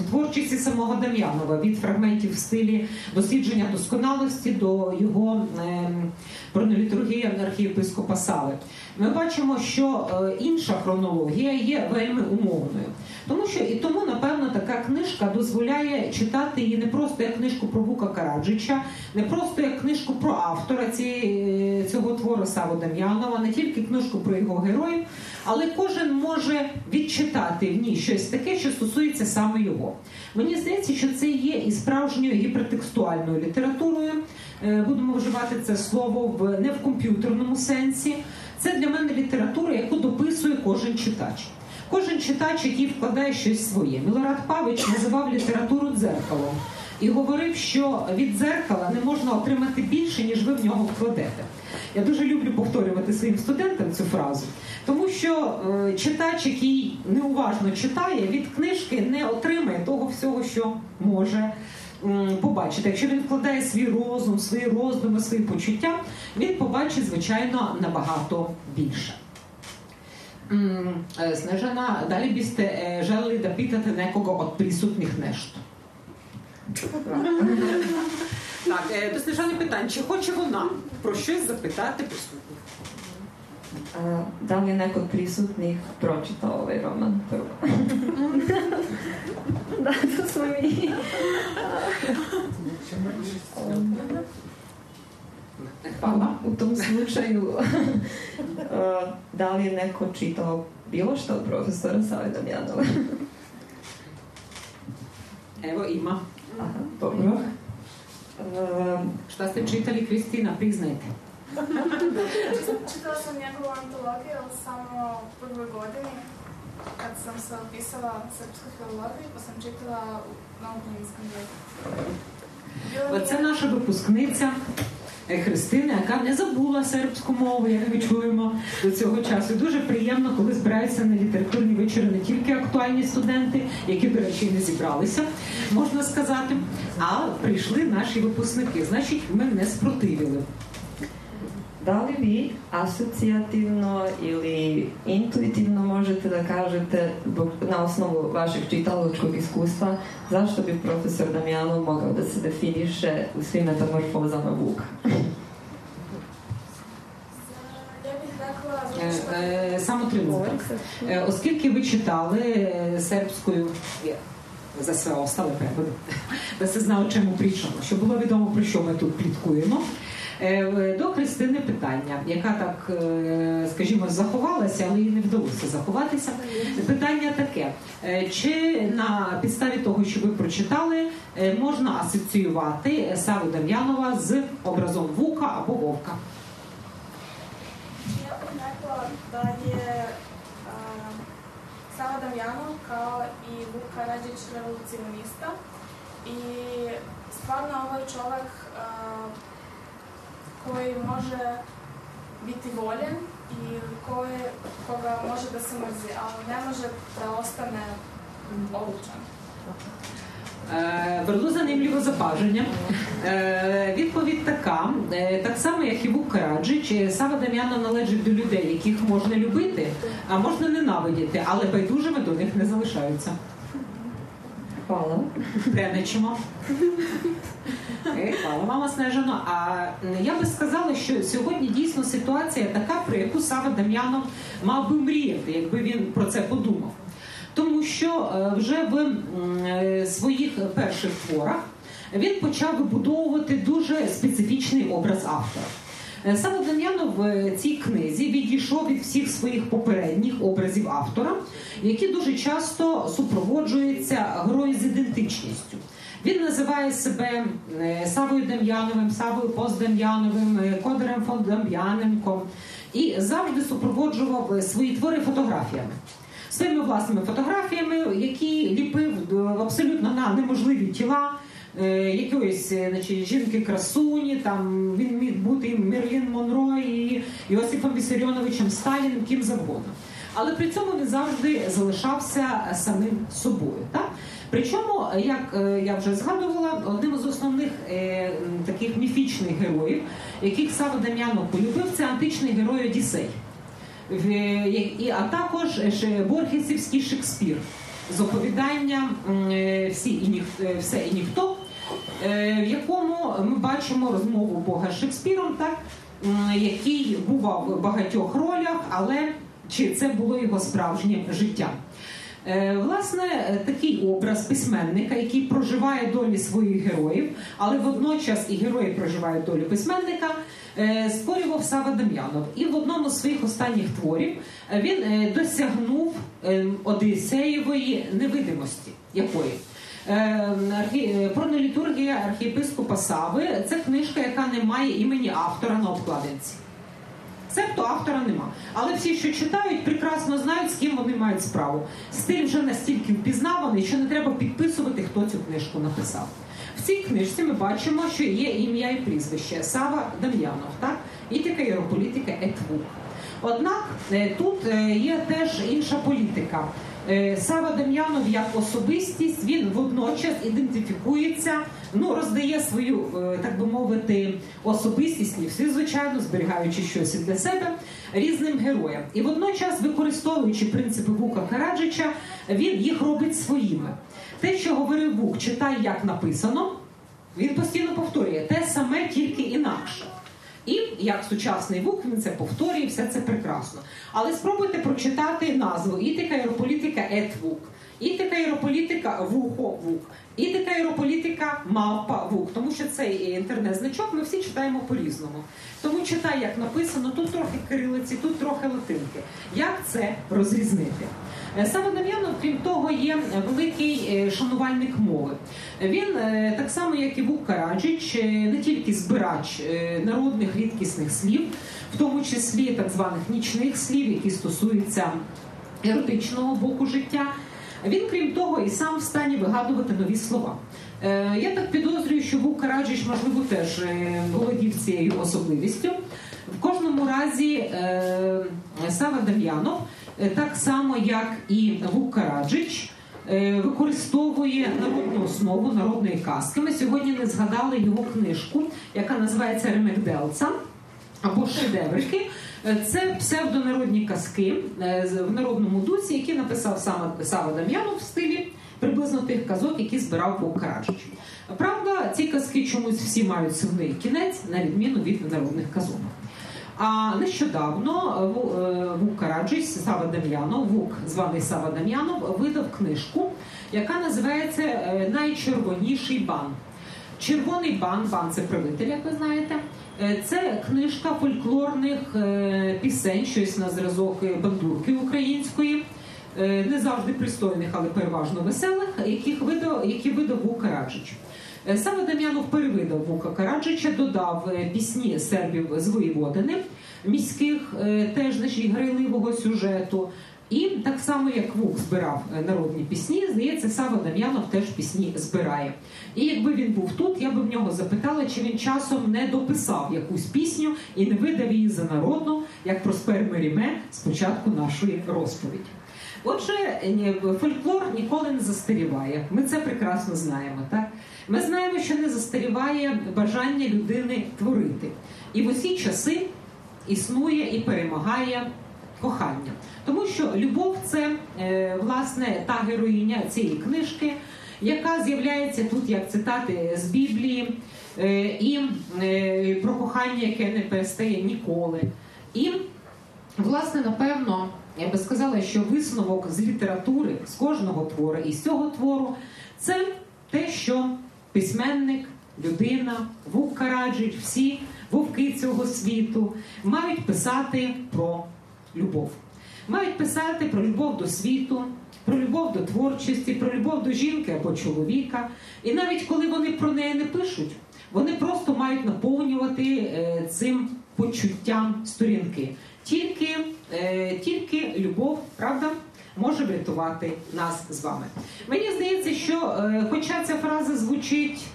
Speaker 3: в творчості самого Дем'янова, від фрагментів в стилі дослідження досконалості до його ем, бронелітургії архієпископа Сави. Ми бачимо, що е, інша хронологія є вельми умовною. Тому що і тому, напевно, така книжка дозволяє читати її не просто як книжку про Вука Караджича, не просто як книжку про автора цієї, цього твору Саву Дем'янова, не тільки книжку про його героїв, але кожен може відчитати в ній щось таке, що стосується саме його. Мені здається, що це є і справжньою гіпертекстуальною літературою. Е, Будемо вживати це слово в не в комп'ютерному сенсі. Це для мене література, яку дописує кожен читач. Кожен читач, який вкладає щось своє. Мілорад Павич називав літературу дзеркалом і говорив, що від дзеркала не можна отримати більше, ніж ви в нього вкладете. Я дуже люблю повторювати своїм студентам цю фразу, тому що е, читач, який неуважно читає, від книжки не отримає того всього, що може побачити. Якщо він вкладає свій розум, свої роздуми, свої почуття, він побачить, звичайно, набагато більше. Е, Снежана, далі бісте е, da pitate nekoga od prisutnih nešto? Так, е, до Снежани питання, чи хоче вона про щось запитати присутніх?
Speaker 2: Da li je neko od prisutnih pročitao ovaj roman prvo? da, to smo mi.
Speaker 3: Hvala.
Speaker 2: U tom slučaju, da li je neko čitao bilo što od profesora Save Damjanova?
Speaker 3: Evo ima.
Speaker 2: Dobro. A,
Speaker 3: Šta ste čitali, Kristina, priznajte.
Speaker 11: Čitala sam njegovu antologiju, ali samo u prvoj godini, kad sam se opisala srpskoj filologiji, pa sam čitala na ukrajinskom jeziku. Bilo mi
Speaker 3: Це
Speaker 11: je-
Speaker 3: наша випускниця Христина, яка не забула сербську мову, як ми чуємо до цього часу. Дуже приємно, коли збираються на літературні вечори не тільки актуальні студенти, які, до речі, не зібралися, можна сказати, а прийшли наші випускники. Значить, ми не спротивили.
Speaker 2: Da li vi asocijativno ili intuitivno možete da kažete na osnovu vašeg čitaločkog iskustva zašto bi profesor Damjanov mogao da se definiše u svim metamorfozama Vuka?
Speaker 3: Е, е, Само. Е, Оскільки ви читали е, сербською за все остале переводи, да се знало, чому причому, щоб було відомо, про що ми тут пліткуємо. Е, До Христини питання, яка так, е, скажімо, заховалася, але їй не вдалося заховатися. Питання таке: Е, чи на підставі того, що ви прочитали, можна асоціювати Саву Дам'янова з образом Вука або Вовка?
Speaker 11: Sava Damjanov kao i Vuk Karadžić revolucionista i stvarno ovaj čovek a, koji može biti voljen i koji, koga može da se mrzi, ali ne može da ostane odlučan.
Speaker 3: Е, Верну занемліве запаження. Е, Відповідь така: Е, так само, як і Вук Караджич, Сава Дам'янов належить до людей, яких можна любити, а можна ненавидіти, але байдужими до них не залишаються.
Speaker 2: Hvala.
Speaker 3: Пряничимо. Е, мама Снежано. А я би сказала, що сьогодні дійсно ситуація така, про яку Сава Дам'янов мав би мріяти, якби він про це подумав. Тому що е, вже в е, своїх перших творах він почав вибудовувати дуже специфічний образ автора. Саме Дем'янов в цій книзі відійшов від всіх своїх попередніх образів автора, які дуже часто супроводжуються грою з ідентичністю. Він називає себе е, Савою Дем'яновим, Савою Поздем'яновим, е, Кодерем фон Дем'яненком і завжди супроводжував е, свої твори фотографіями. Своїми власними фотографіями, які ліпив абсолютно на неможливі тіла якоїсь значить, жінки красуні, там він міг бути Мерлін Монро, і Йосифом Вісаріоновичем Сталіним, ким завгодно. Але при цьому не завжди залишався самим собою. Так? Причому, як е, я вже згадувала, одним з основних е, таких міфічних героїв, яких Сава Дам'янов полюбив, це античний герой Одіссей. А також Борхесівський Шекспір з оповіданням е, всі і ніх, е, все і ніхто, е, в якому ми бачимо розмову Бога з Шекспіром, так, який бував в багатьох ролях, але чи це було його справжнє життя. Е, Власне, е, такий образ письменника, який проживає долі своїх героїв, але водночас і герої проживають долю письменника, е, створював Сава Дам'янов. І в одному з своїх останніх творів він досягнув Одиссеєвої невидимості. Якої? Пронолітургія архієпископа Сави це книжка, яка не має імені автора на обкладинці. Себто автора нема. Але всі, що читають, прекрасно знають, з ким вони мають справу. Стиль вже настільки впізнаваний, що не треба підписувати, хто цю книжку написав. В цій книжці ми бачимо, що є ім'я і прізвище Сава Дам'янов, так? Ітика єрополітика Етвук. Однак е, тут е, є теж інша політика. Е, Сава Дем'янов як особистість він водночас ідентифікується, ну роздає свою, е, так би мовити, особистість, не всі, звичайно, зберігаючи щось для себе різним героям. І водночас, використовуючи принципи Вука Караджича, він їх робить своїми. Те, що говорив Вук, читай, як написано, він постійно повторює те саме, тільки інакше. І як сучасний вук він це повторює, все це прекрасно. Але спробуйте прочитати назву Ітика аерополітика ет вук, Ітика аерополітика вухо вук, Ітика аерополітика мавпа вук. Тому що цей інтернет-значок ми всі читаємо по-різному. Тому читай, як написано, тут трохи кирилиці, тут трохи латинки. Як це розрізнити? Саме Дам'янов, крім того, є великий е, шанувальник мови. Він е, так само, як і Вук Караджич, е, не тільки збирач народних рідкісних слів, в тому числі так званих нічних слів, які стосуються еротичного боку життя. Він, крім того, і сам в стані вигадувати нові слова. Я так підозрюю, що Вук Караджич, можливо, теж володів цією особливістю. В кожному разі Сава Дам'янов, е, так само як і Вук Караджич, е, використовує народну основу народної казки. Ми сьогодні не згадали його книжку, яка називається Ремекделца. або шедеврики. Е, Це псевдонародні казки е, в народному дусі, які написав саме Сава Дам'янов в стилі приблизно тих казок, які збирав Вовк Караджич. Правда, ці казки чомусь всі мають сумний кінець, на відміну від народних казок. А нещодавно е, Ву- е, Вук Караджич, Сава Дам'янов, Вук, званий Сава Дам'янов, видав книжку, яка називається е, Найчервоніший бан. Червоний бан, бан це правитель, як ви знаєте. Е, Це книжка фольклорних пісень, щось на зразок бандурки української, не завжди пристойних, але переважно веселих, яких видав, які видав Вук Караджич. Е, Саме Дам'янов перевидав Вука Караджича, додав е, пісні сербів з Воєводини, міських е, теж значить, грайливого сюжету. І так само, як Вук збирав народні пісні, здається, Сава Дам'янов теж пісні збирає. І якби він був тут, я би в нього запитала, чи він часом не дописав якусь пісню і не видав її за народну, як Проспер Меріме з початку нашої розповіді. Отже, фольклор ніколи не застаріває. Ми це прекрасно знаємо. Так ми знаємо, що не застаріває бажання людини творити, і в усі часи існує і перемагає кохання. Тому що любов це е, власне та героїня цієї книжки, яка з'являється тут як цитати з Біблії, е, і е, про кохання, яке не перестає ніколи. І Власне, напевно, я би сказала, що висновок з літератури, з кожного твору і з цього твору це те, що письменник, людина, Вук Караджич, всі вовки цього світу мають писати про любов. Мають писати про любов до світу, про любов до творчості, про любов до жінки або чоловіка. І навіть коли вони про неї не пишуть, вони просто мають наповнювати е, цим почуттям сторінки. Тільки, е, тільки любов, правда, може врятувати нас з вами. Мені здається, що е, хоча ця фраза звучить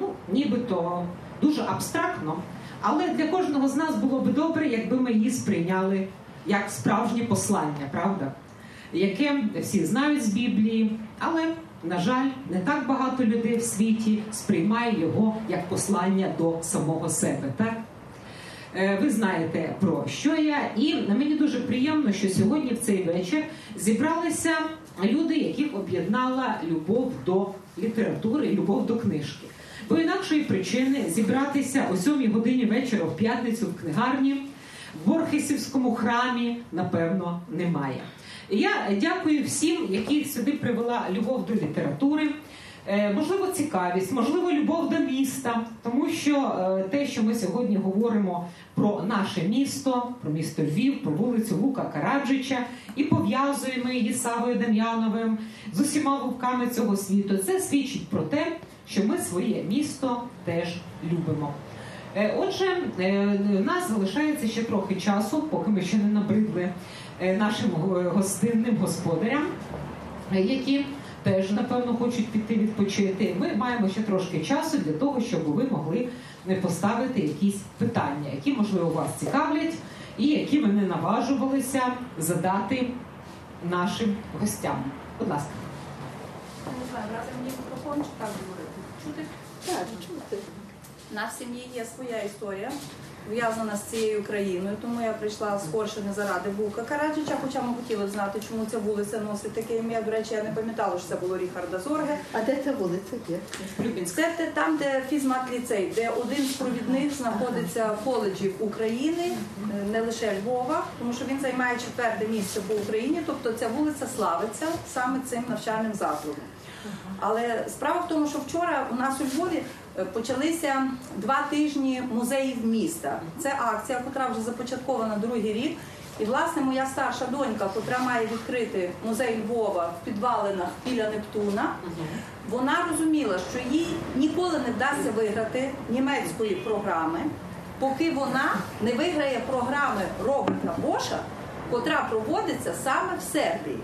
Speaker 3: ну, нібито дуже абстрактно, але для кожного з нас було б добре, якби ми її сприйняли як справжнє послання, правда? Яке всі знають з Біблії, але, на жаль, не так багато людей в світі сприймає його як послання до самого себе. Так? Е, Ви знаєте про що я, і мені дуже приємно, що сьогодні в цей вечір зібралися люди, яких об'єднала любов до літератури, любов до книжки. Бо інакшої причини зібратися о 7 годині вечора в п'ятницю в книгарні в Борхесівському храмі, напевно, немає. Я дякую всім, яких сюди привела любов до літератури. Е, Можливо, цікавість, можливо, любов до міста, тому що е, те, що ми сьогодні говоримо про наше місто, про місто Львів, про вулицю Лука Караджича і пов'язуємо її з Савою Дем'яновим з усіма вовками цього світу, це свідчить про те, що ми своє місто теж любимо. Е, Отже, е, у нас залишається ще трохи часу, поки ми ще не набридли е, нашим гостинним господарям, е, які теж напевно хочуть піти відпочити. Ми маємо ще трошки часу для того, щоб ви могли е, поставити якісь питання, які можливо вас цікавлять, і які ви не наважувалися задати нашим гостям. Будь ласка.
Speaker 6: Не знаю, брати мені мікрофон чи так говорити. Чути?
Speaker 10: Так, чути.
Speaker 6: У нас в сім'ї є своя історія, пов'язана з цією країною, тому я прийшла скорше не заради Вука Караджича, хоча ми хотіли знати, чому ця вулиця носить таке ім'я. До речі, я не пам'ятала, що це було Ріхарда Зорге.
Speaker 10: А де ця вулиця є?
Speaker 6: Це те- там, де фізмат ліцей, де один з провідних знаходиться коледжів України, е, не лише Львова, тому що він займає четверте місце по Україні, тобто ця вулиця славиться саме цим навчальним закладом. Але справа в тому, що вчора у нас у Львові почалися два тижні музеїв міста. Це акція, яка вже започаткована другий рік. І власне моя старша донька, котра має відкрити музей Львова в підвалинах біля Нептуна, вона розуміла, що їй ніколи не вдасться виграти німецької програми, поки вона не виграє програми Роберта Боша, котра проводиться саме в Сербії.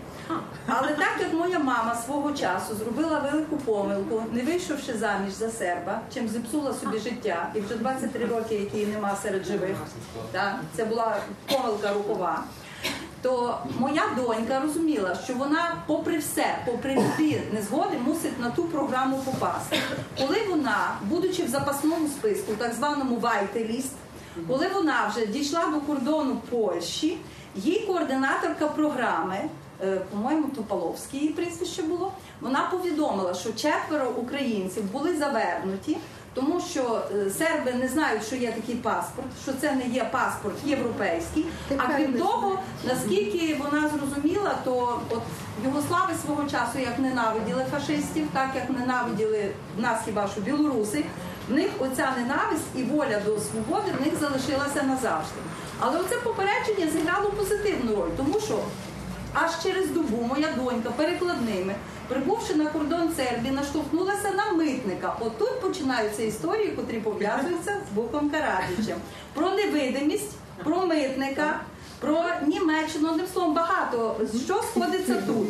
Speaker 6: Але так як моя мама свого часу зробила велику помилку, не вийшовши заміж за серба, чим зіпсула собі життя, і вже 23 роки, якої нема серед живих, так, це була помилка рукова. То моя донька розуміла, що вона, попри все, попри всі незгоди, мусить на ту програму попасти. Коли вона, будучи в запасному списку, так званому вайтеліст, Коли вона вже дійшла до кордону Польщі, їй координаторка програми, по-моєму, Топаловський її прізвище було. Вона повідомила, що четверо українців були завернуті. Тому що е, серби не знають, що є такий паспорт, що це не є паспорт європейський. А крім того, наскільки вона зрозуміла, то от Югослави свого часу як ненавиділи фашистів, так як ненавиділи нас хіба що білоруси, в них оця ненависть і воля до свободи в них залишилася назавжди. Але оце попередження зіграло позитивну роль, тому що аж через добу моя донька перекладними, прибувши на кордон Сербії, наштовхнулася на митника. Отут починаються історії, котрі пов'язуються з Буком Карадичем. Про невидимість, про митника. Про Німеччину, одним словом, багато що сходиться тут.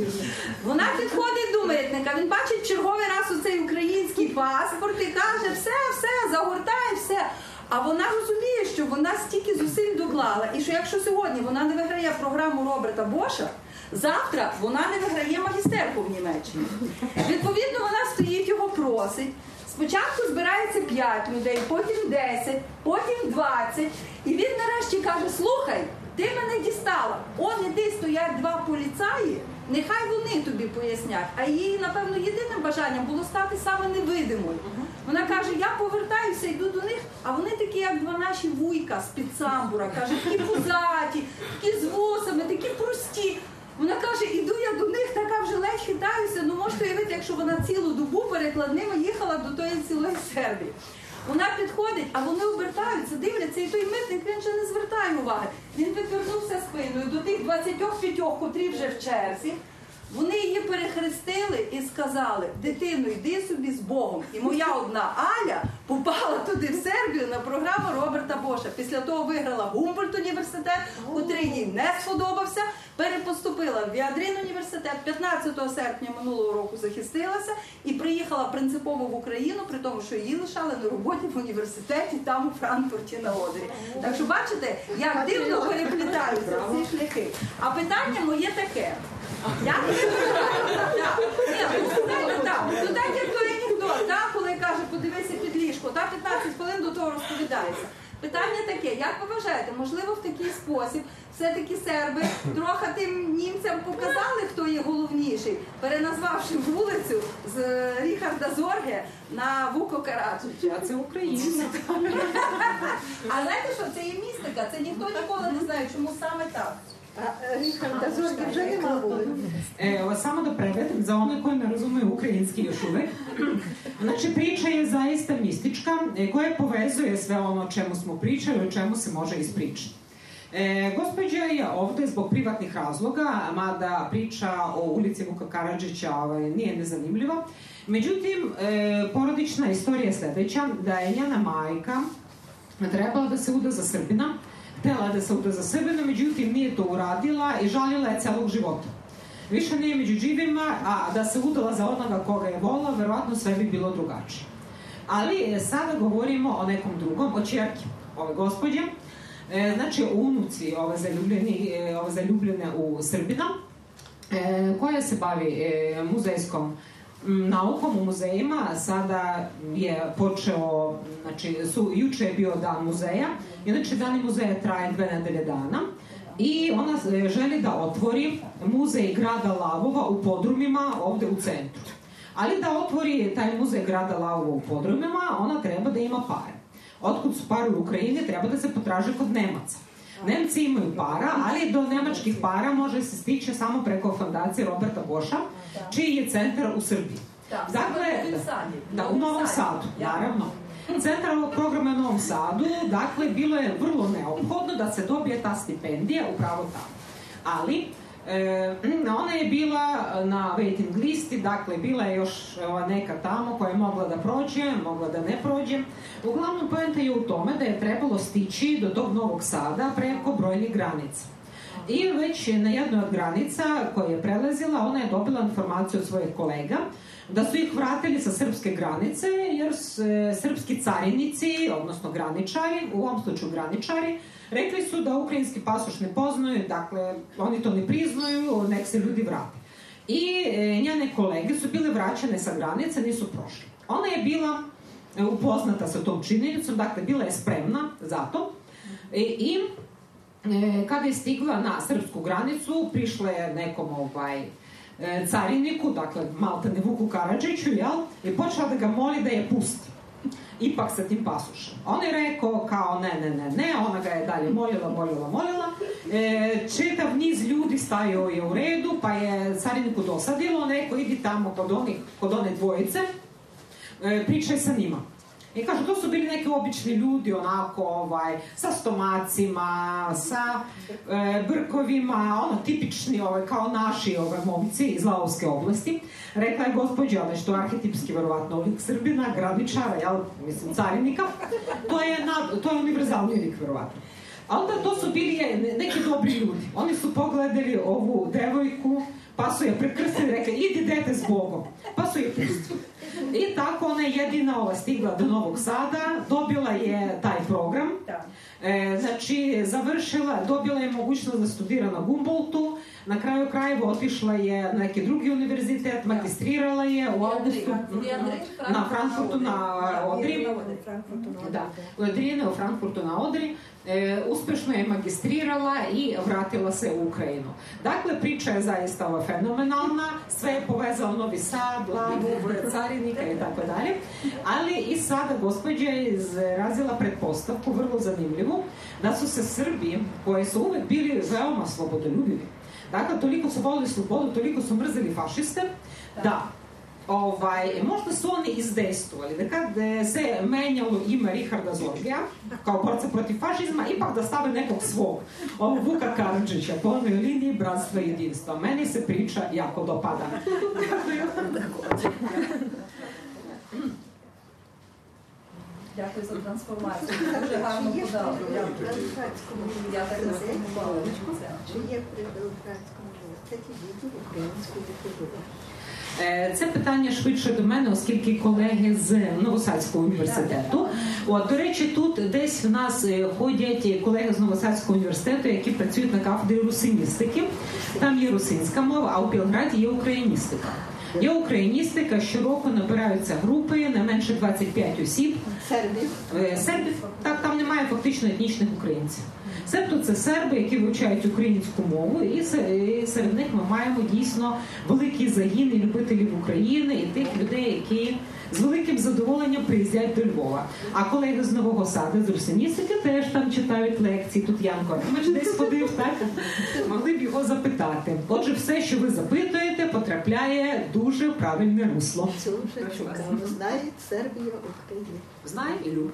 Speaker 6: Вона підходить до митника, він бачить черговий раз оцей український паспорт і каже, все, все, загортає, все. А вона розуміє, що вона стільки зусиль доклала, і що якщо сьогодні вона не виграє програму Роберта Боша, завтра вона не виграє магістерку в Німеччині. Відповідно, вона стоїть, його просить. Спочатку збирається 5 людей, потім 10, потім 20. І він нарешті каже: Слухай, ти мене дістала. Он іди стоять два поліцаї, нехай вони тобі пояснять. А її, напевно, єдиним бажанням було стати саме невидимою. Вона каже: Я повертаюся, йду до них, а вони такі, як два наші вуйка з-під самбура. Каже, такі пузаті, такі з вусами, такі прості. Вона каже, іду я до них, така вже ледь хитаюся. Ну можете уявити, якщо вона цілу добу перекладними їхала до тої цілої Сербії. Вона підходить, а вони обертаються, дивляться, і той митник він вже не звертає уваги. Він підвернувся спиною до тих 25, котрі вже в черзі. Вони її перехрестили і сказали: дитину, йди собі з Богом. І моя одна Аля попала туди в Сербію на програму Роберта Боша. Після того виграла Гумбольд університет, котрий їй не сподобався. Перепоступила в Віадрин університет 15 серпня минулого року захистилася і приїхала принципово в Україну, при тому, що її лишали на роботі в університеті там у Франкфурті на Одері. Так що бачите, як дивно переплітаються ці шляхи. А питання моє таке. Як подивися під ліжко, та 15 хвилин до того розповідається. Питання таке, як ви вважаєте, можливо, в такий спосіб все-таки серби трохи тим німцям показали, хто є головніший, переназвавши вулицю з е, Ріхарда Зорге на Вуко Караджича.
Speaker 12: Це українці.
Speaker 6: А знаєте що, це є містика, це ніхто ніколи не знає, чому саме так.
Speaker 10: Вулиці.
Speaker 3: Evo, samo da prevedem za one koji ne razumeju ukrajinski još uvek. Znači, priča je zaista mistička, e, koja povezuje sve ono o čemu smo pričali, o čemu se može ispričati. E, gospođa je ovde zbog privatnih razloga, mada priča o ulici Vuka Karadžića ovaj, nije nezanimljiva. Međutim, e, porodična istorija je sledeća, da je njena majka trebala da se uda za Srbina, htela da se uda za Srbina, međutim nije to uradila i žalila je celog života. Više nije među živima, a da se udala za onoga koga je volila, verovatno sve bi bilo drugačije. Ali e, sada govorimo o nekom drugom, o čerki ove gospođe, e, znači o unuci ove, zaljubljeni, e, ove zaljubljene u Srbina, e, koja se bavi e, muzejskom naukom u muzejima. Sada je počeo, znači su, juče je bio dan muzeja, inače dani muzeja traje dve nedelje dana. I ona želi da otvori muzej grada Lavova u podrumima ovde u centru. Ali da otvori taj muzej grada Lavova u podrumima, ona treba da ima pare. Otkud su pare u Ukrajini, treba da se potraže kod Nemaca. Nemci imaju para, ali do nemačkih para može se stići samo preko fondacije Roberta Boša, čiji je centar u Srbiji.
Speaker 6: Так,
Speaker 3: Dakle, da, u Novom Sadu, naravno. Centar ovog programa u Novom Sadu, dakle, bilo je vrlo neophodno da se dobije ta stipendija upravo tamo. Ali, e, ona je bila na waiting listi, dakle, bila je još ova neka tamo koja je mogla da prođe, mogla da ne prođe. Uglavnom, poenta je u tome da je trebalo stići do tog Novog Sada preko brojnih granica. I već na jednoj od granica koje je prelazila, ona je dobila informaciju od svojih kolega da su ih vratili sa srpske granice, jer e, srpski carinici, odnosno graničari, u ovom slučaju graničari, rekli su da ukrajinski pasoš ne poznaju, dakle, oni to ne priznaju, nek se ljudi vrate. I e, njene kolege su bile vraćane sa granice, nisu prošli. Ona je bila e, upoznata sa tom činjenicom, dakle, bila je spremna za to, I, i e, kada je stigla na srpsku granicu, prišla je nekom ovaj, e, cariniku, dakle Maltene Vuku Karadžiću, jel? I počela da ga moli da je pusti. Ipak sa tim pasušem. On je rekao kao ne, ne, ne, ne, ona ga je dalje molila, molila, molila. E, čitav niz ljudi stajao je u redu, pa je cariniku dosadilo, on rekao idi tamo kod, onih, kod one dvojice, e, pričaj sa njima. I kažu, to su bili neki obični ljudi, onako, ovaj, sa stomacima, sa e, brkovima, ono, tipični, ovaj, kao naši ovaj, momci iz Lavovske oblasti. Rekla je gospođa, nešto arhetipski, verovatno, lik Srbina, graničara, jel, mislim, carinika. To je, na, to je univerzalni lik, verovatno. A onda to su bili neki dobri ljudi. Oni su pogledali ovu devojku, pa su je prekrstili rekli, idi dete s Bogom. Pa su je pustili. I tako ona je jedina ova stigla do Novog Sada, dobila je taj program. E, znači, završila, dobila je mogućnost da studira na Humboldtu, na kraju krajeva otišla je na neki drugi univerzitet, magistrirala je u avgustu na Frankfurtu na Odri. Da, u Adrijene u Frankfurtu na Odri. E, uspešno je magistrirala i vratila se u Ukrajinu. Dakle, priča je zaista ova fenomenalna, sve je povezao Novi Sad, Lavu, carinika i tako dalje, ali i sada gospođa je izrazila pretpostavku, vrlo zanimljivu, da su se Srbi, koji su uvek bili veoma slobodoljubivi, dakle, toliko su volili slobodu, toliko su mrzeli fašiste, da ovaj, možda su oni izdejstvovali da kad se menjalo ime Richarda Zorgija kao borca protiv fašizma, ipak da stave nekog svog, ovog Vuka Karadžića po onoj liniji bratstva i jedinstva. Meni se priča jako dopada.
Speaker 6: Дякую за трансформацію. Дуже гарно подали. Я так не
Speaker 10: Чи є при Белградському університеті відділ української літератури?
Speaker 3: Е, Це питання швидше до мене, оскільки колеги з Новосадського університету. От, до речі, тут десь в нас е, ходять колеги з Новосадського університету, які працюють на кафедрі русиністики. Там є русинська мова, а у Білграді є україністика. Є україністика, щороку набираються групи, не менше 25 осіб.
Speaker 10: Сербів.
Speaker 3: Е, Сербів, так, там немає фактично етнічних українців. Себто це серби, які вивчають українську мову, і серед них ми маємо дійсно великі загіни любителів України і тих людей, які з великим задоволенням приїздять до Львова. А колеги з Нового Саду, з Русиністики теж там читають лекції. Тут Янко Артемич десь ходив, так? Могли б його запитати. Отже, все, що ви запитуєте, потрапляє дуже правильне русло.
Speaker 10: Це вже. Знають Сербія, Україна.
Speaker 3: Знає і люблю.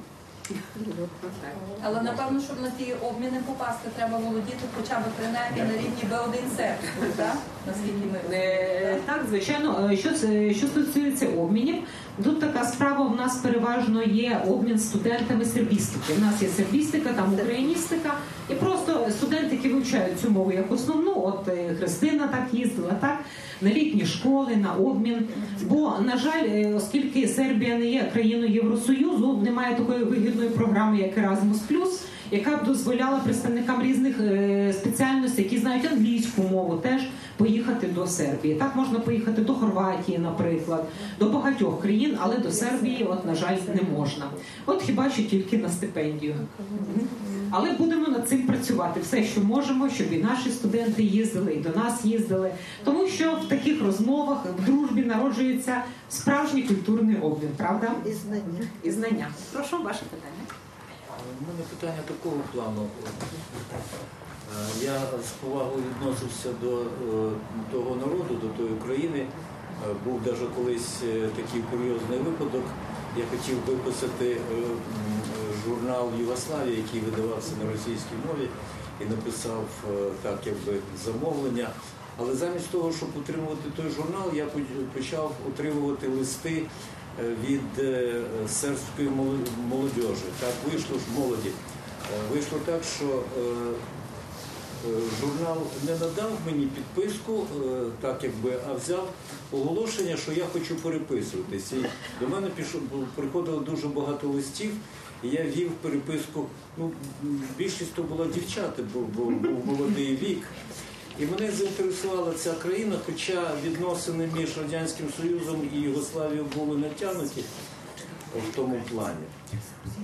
Speaker 6: Але напевно, щоб на ті обміни попасти, треба володіти хоча б принаймні на рівні B1 сербською, так? Наскільки ми
Speaker 3: Е, Так, звичайно, Е, що це що стосується обмінів, тут така справа. в нас переважно є обмін студентами сербістики. У нас є сербістика, там україністика, і просто студенти, які вивчають цю мову як основну, от е, Христина так їздила, так на літні школи, на обмін. Бо на жаль, е, оскільки Сербія не є країною Євросоюзу, немає такої вигідної програми, як Erasmus+, яка б дозволяла представникам різних е, спеціальностей, які знають англійську мову, теж поїхати до Сербії. Так можна поїхати до Хорватії, наприклад, до багатьох країн, але до Сербії, от на жаль, не можна. От хіба що тільки на стипендію. Але будемо над цим працювати все, що можемо, щоб і наші студенти їздили, і до нас їздили. Тому що в таких розмовах в дружбі народжується справжній культурний обмін, правда?
Speaker 10: І знання.
Speaker 3: І знання. Прошу ваше питання.
Speaker 13: У мене питання такого плану. Я з повагою відносився до е, того народу, до тої України. Був навіть колись е, такий курйозний випадок. Я хотів виписати е, журнал Югославія, який видавався на російській мові, і написав е, так, якби замовлення. Але замість того, щоб утримувати той журнал, я почав утримувати листи е, від е, сербської моло- молодіжі. Так вийшло ж молоді. Вийшло так, що журнал не надав мені підписку, так якби, а взяв оголошення, що я хочу переписуватися. І до мене бу- приходило дуже багато листів, і я вів переписку. Ну, більшість то була дівчата, бо, був молодий вік. І мене заінтересувала ця країна, хоча відносини між Радянським Союзом і Югославією були натягнуті. в тому плані.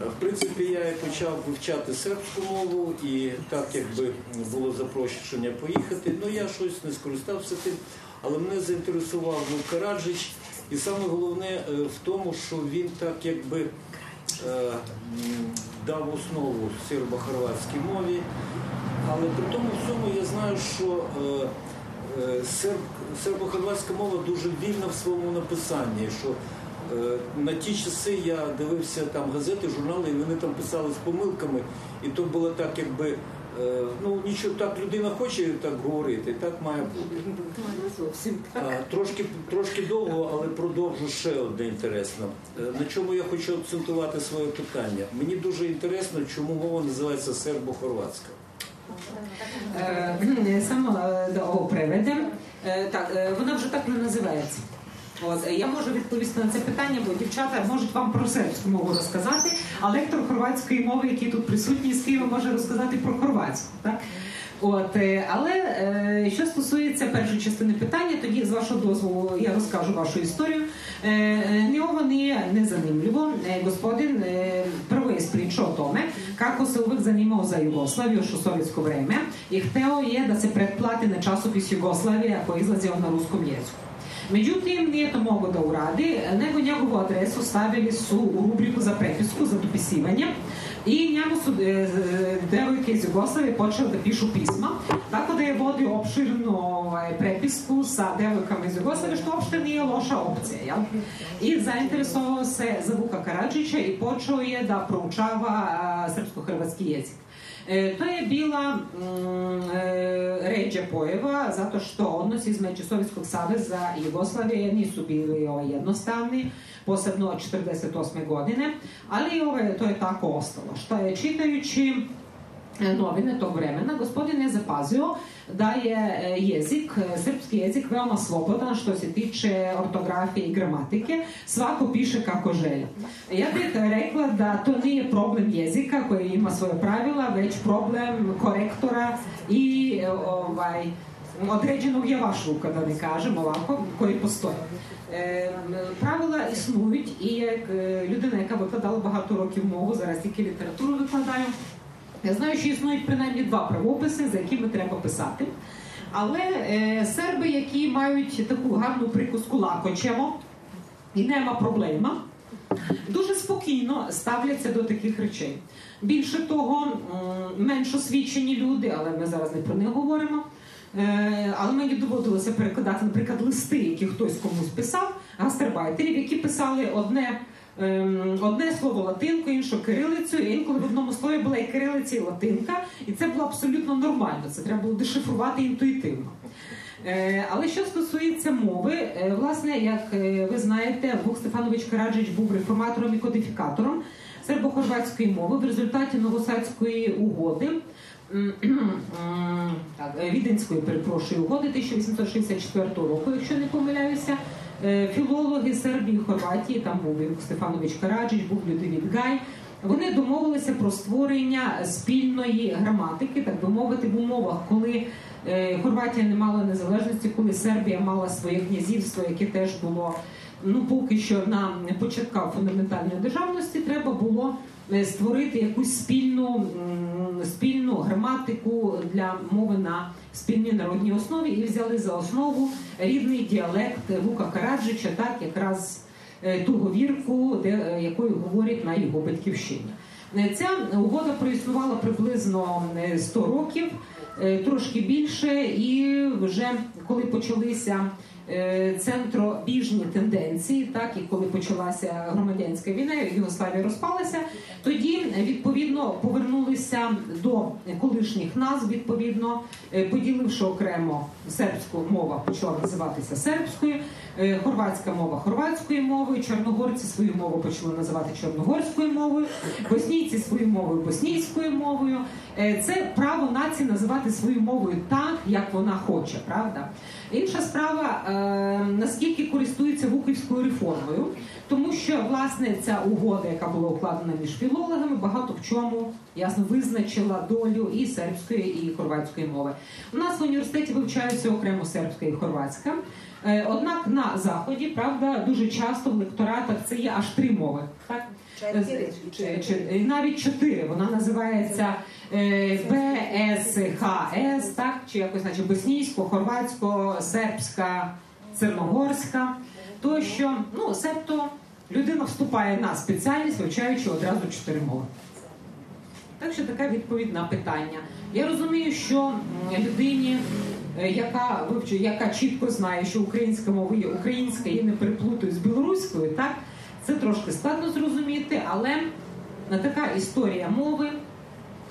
Speaker 13: Е, В принципі, я і почав вивчати сербську мову, і так якби було запрошення поїхати, ну я щось не скористався тим, але мене заінтересував Вук Караджич, і саме головне е, в тому, що він так якби дав основу сербо-хорватській мові, але при тому всьому я знаю, що е, е, серб, сербо-хорватська мова дуже вільна в своєму написанні. що е, на ті часи я дивився там газети, журнали, і вони там писали з помилками, і то було так, якби е, ну нічого так людина хоче так говорити, так має бути. Трошки, трошки довго, але продовжу ще одне інтересно. Е, На чому я хочу акцентувати своє питання? Мені дуже інтересно, чому мова називається сербо-хорватська.
Speaker 3: Е, Само е, да ovo prevedem. Е, Так, е, вона вже так не називається. От, е, я можу відповісти на це питання, бо дівчата можуть вам про сербську мову розказати, а лектор хорватської мови, який тут присутній з Києва, може розказати про хорватську. Так? От, е, але е, що стосується першої частини питання, тоді з вашого дозволу я розкажу вашу історію. E, ovo nije nezanimljivo. E, prvo je ispričao o tome kako se uvek zanimao za Jugoslaviju još u sovjetsko vreme i hteo je da se pretplati na časopis Jugoslavija koji je izlazio na ruskom jeziku. Međutim, nije to mogao da uradi, nego njegovu adresu stavili su u rubriku za prepisku, za dopisivanje i njemu su e, devojke iz Jugoslavije počele da pišu pisma, tako da je vodio opširnu ovaj, prepisku sa devojkama iz Jugoslavije, što uopšte nije loša opcija. Jel? I zainteresovao se za Vuka Karadžića i počeo je da proučava srpsko-hrvatski jezik. E, to je bila mm, e, ređa pojava zato što odnosi između Sovjetskog saveza i Jugoslavije nisu bili ovaj, jednostavni, posebno od 48. godine, ali ovaj, to je tako ostalo. Što je čitajući e, novine tog vremena, gospodin je zapazio da je e, jezik, e, srpski jezik veoma slobodan što se tiče ortografije i gramatike. Svako piše kako želi. Ja bih rekla da to nije problem jezika koji ima svoje pravila, već problem korektora i e, ovaj, određenog javašluka, da ne kažem ovako, koji постоє. Е, правила існують, і як е, людина, яка викладала багато років мову, зараз тільки літературу викладаю, я знаю, що існують принаймні два правописи, за якими треба писати. Але е, серби, які мають таку гарну прикуску лакочемо, і нема проблема, дуже спокійно ставляться до таких речей. Більше того, менш освічені люди, але ми зараз не про них говоримо. Е, Але мені доводилося перекладати, наприклад, листи, які хтось комусь писав, гастарбайтерів, які писали одне, одне слово латинкою, інше кирилицею, інколи в одному слові була і кирилиця, і латинка, і це було абсолютно нормально. Це треба було дешифрувати інтуїтивно. Е, Але що стосується мови, е, власне, як е, ви знаєте, Вук Стефанович Караджич був реформатором і кодифікатором сербо-хорватської мови в результаті Новосадської угоди. Віденської, перепрошую, угоди 1864 року, якщо не помиляюся. Е, Філологи Сербії, Хорватії, там був Стефанович Караджич, був Людовід Гай. Вони домовилися про створення спільної граматики, так би мовити, в умовах, коли е, Хорватія не мала незалежності, коли Сербія мала своє князівство, яке теж було ну поки що на початках фундаментальної державності, треба було е, створити якусь спільну, спільну граматику для мови на спільній народній основі і взяли за основу рідний діалект Вука Караджича, так якраз е, ту говірку, де, е, якою говорять на його батьківщині. Е, Ця угода проіснувала приблизно е, 100 років, трошки більше, і вже коли почалися центробіжні тенденції, так і коли почалася громадянська війна, Югославія розпалася, тоді е, відповідно повернулися до колишніх назв, відповідно е, поділивши окремо сербську мова почала називатися сербською, е, хорватська мова хорватською мовою, чорногорці свою мову почали називати чорногорською мовою, боснійці свою мовою боснійською мовою. Е, Це право нації називати свою мовою так, як вона хоче, правда? Інша справа, е, наскільки користується Вуківською реформою, тому що власне ця угода, яка була укладена між філологами, багато в чому ясно визначила долю і сербської, і хорватської мови. У нас в університеті вивчаються окремо сербська і хорватська. Е, Однак на заході, правда, дуже часто в лекторатах це є аж три мови. Так?
Speaker 9: Чотири.
Speaker 3: Чи- чи- навіть чотири. Вона називається е, БСХС, так? чи якось значить боснійсько, хорватсько, сербська, чорногорська. То що, ну, себто людина вступає на спеціальність, вивчаючи одразу чотири мови. Так що така відповідь на питання. Я розумію, що людині, е, яка вивчує, яка чітко знає, що українська мова є українська, її не переплутують з білоруською, так це трошки складно зрозуміти, але е, така історія мови,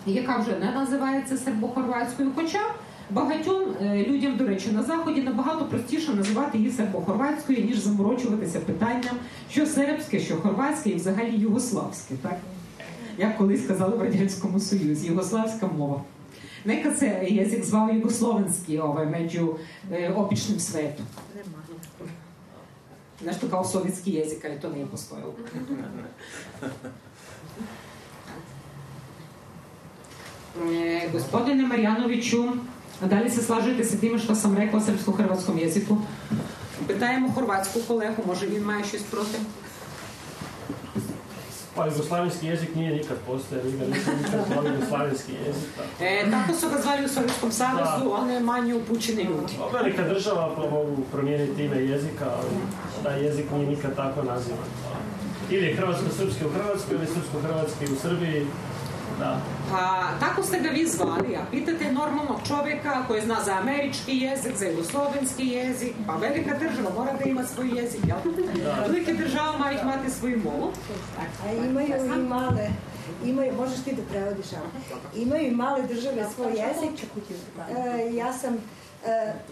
Speaker 3: яка вже не називається сербо-хорватською, хоча багатьом е, людям, до речі, на заході набагато простіше називати її сербо-хорватською, ніж заморочуватися питанням, що сербське, що хорватське і взагалі югославське, так як колись казали в радянському союзі, югославська мова. Neka se jezik zvao jugoslovenski ovaj, među e, običnim svetom. Nešto kao sovjetski jezik, ali to nije postojalo. E, gospodine Marjanoviću, da li se slažete sa time što sam rekla o srpsko-hrvatskom jeziku? Питаємо хорватську колегу, може він має щось проти.
Speaker 14: Pa jugoslavenski jezik nije nikad postojao, nikad nisam nikad zvao jugoslavenski jezik. tako.
Speaker 15: E, tako su ga zvali u Sovjetskom savezu, on je manje upućeni ljudi.
Speaker 14: Velika država pa mogu promijeniti ime jezika, ali taj jezik nije nikad tako nazivan. Ili je hrvatsko-srpski u Hrvatskoj, ili srpsko-hrvatski u Srbiji. Da.
Speaker 15: Pa tako ste ga vi zvali, a pitate normalnog čovjeka koji zna za američki jezik, za jugoslovenski jezik, pa velika država mora da ima svoj jezik, jel? Velike država mora imati svoju molu.
Speaker 9: A imaju i male, imaju, možeš ti da prevodiš, ali imaju i male države svoj jezik. E, ja sam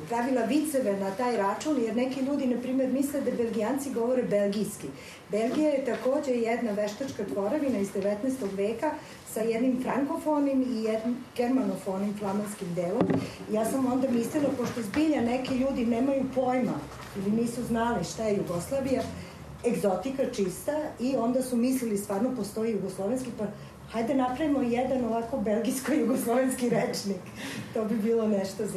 Speaker 9: pravila viceve na taj račun, jer neki ljudi, na primjer, misle da belgijanci govore belgijski. Belgija je takođe jedna veštačka tvoravina iz 19. veka sa jednim frankofonim i jednim germanofonim flamanskim delom. Ja sam onda mislila, pošto zbilja neki ljudi nemaju pojma ili nisu znali šta je Jugoslavija, egzotika čista i onda su mislili stvarno postoji jugoslovenski, pa hajde napravimo jedan ovako belgijsko-jugoslovenski rečnik. To bi bilo nešto.
Speaker 3: Е,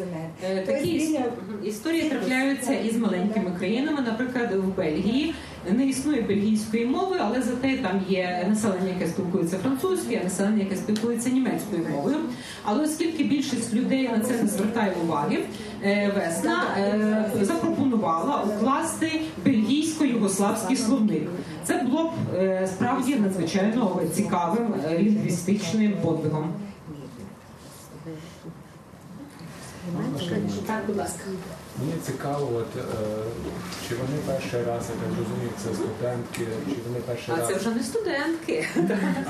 Speaker 9: To je
Speaker 3: Такі
Speaker 9: zbilja
Speaker 3: історії трапляються із маленькими країнами. Наприклад, в Бельгії не існує бельгійської мови, але зате там є населення, яке спілкується французькою, а населення, яке спілкується німецькою мовою. Але оскільки більшість людей на це не звертає уваги, Весна е, запропонувала укласти бельгійсько-югославський словник. Це було б е, справді надзвичайно цікавим е, лінгвістичним подвигом. Так, будь ласка.
Speaker 16: Мені цікаво, от, е, чи вони перший раз, я так розумію, це студентки, чи вони перший
Speaker 15: А
Speaker 16: раз.
Speaker 15: це вже не студентки.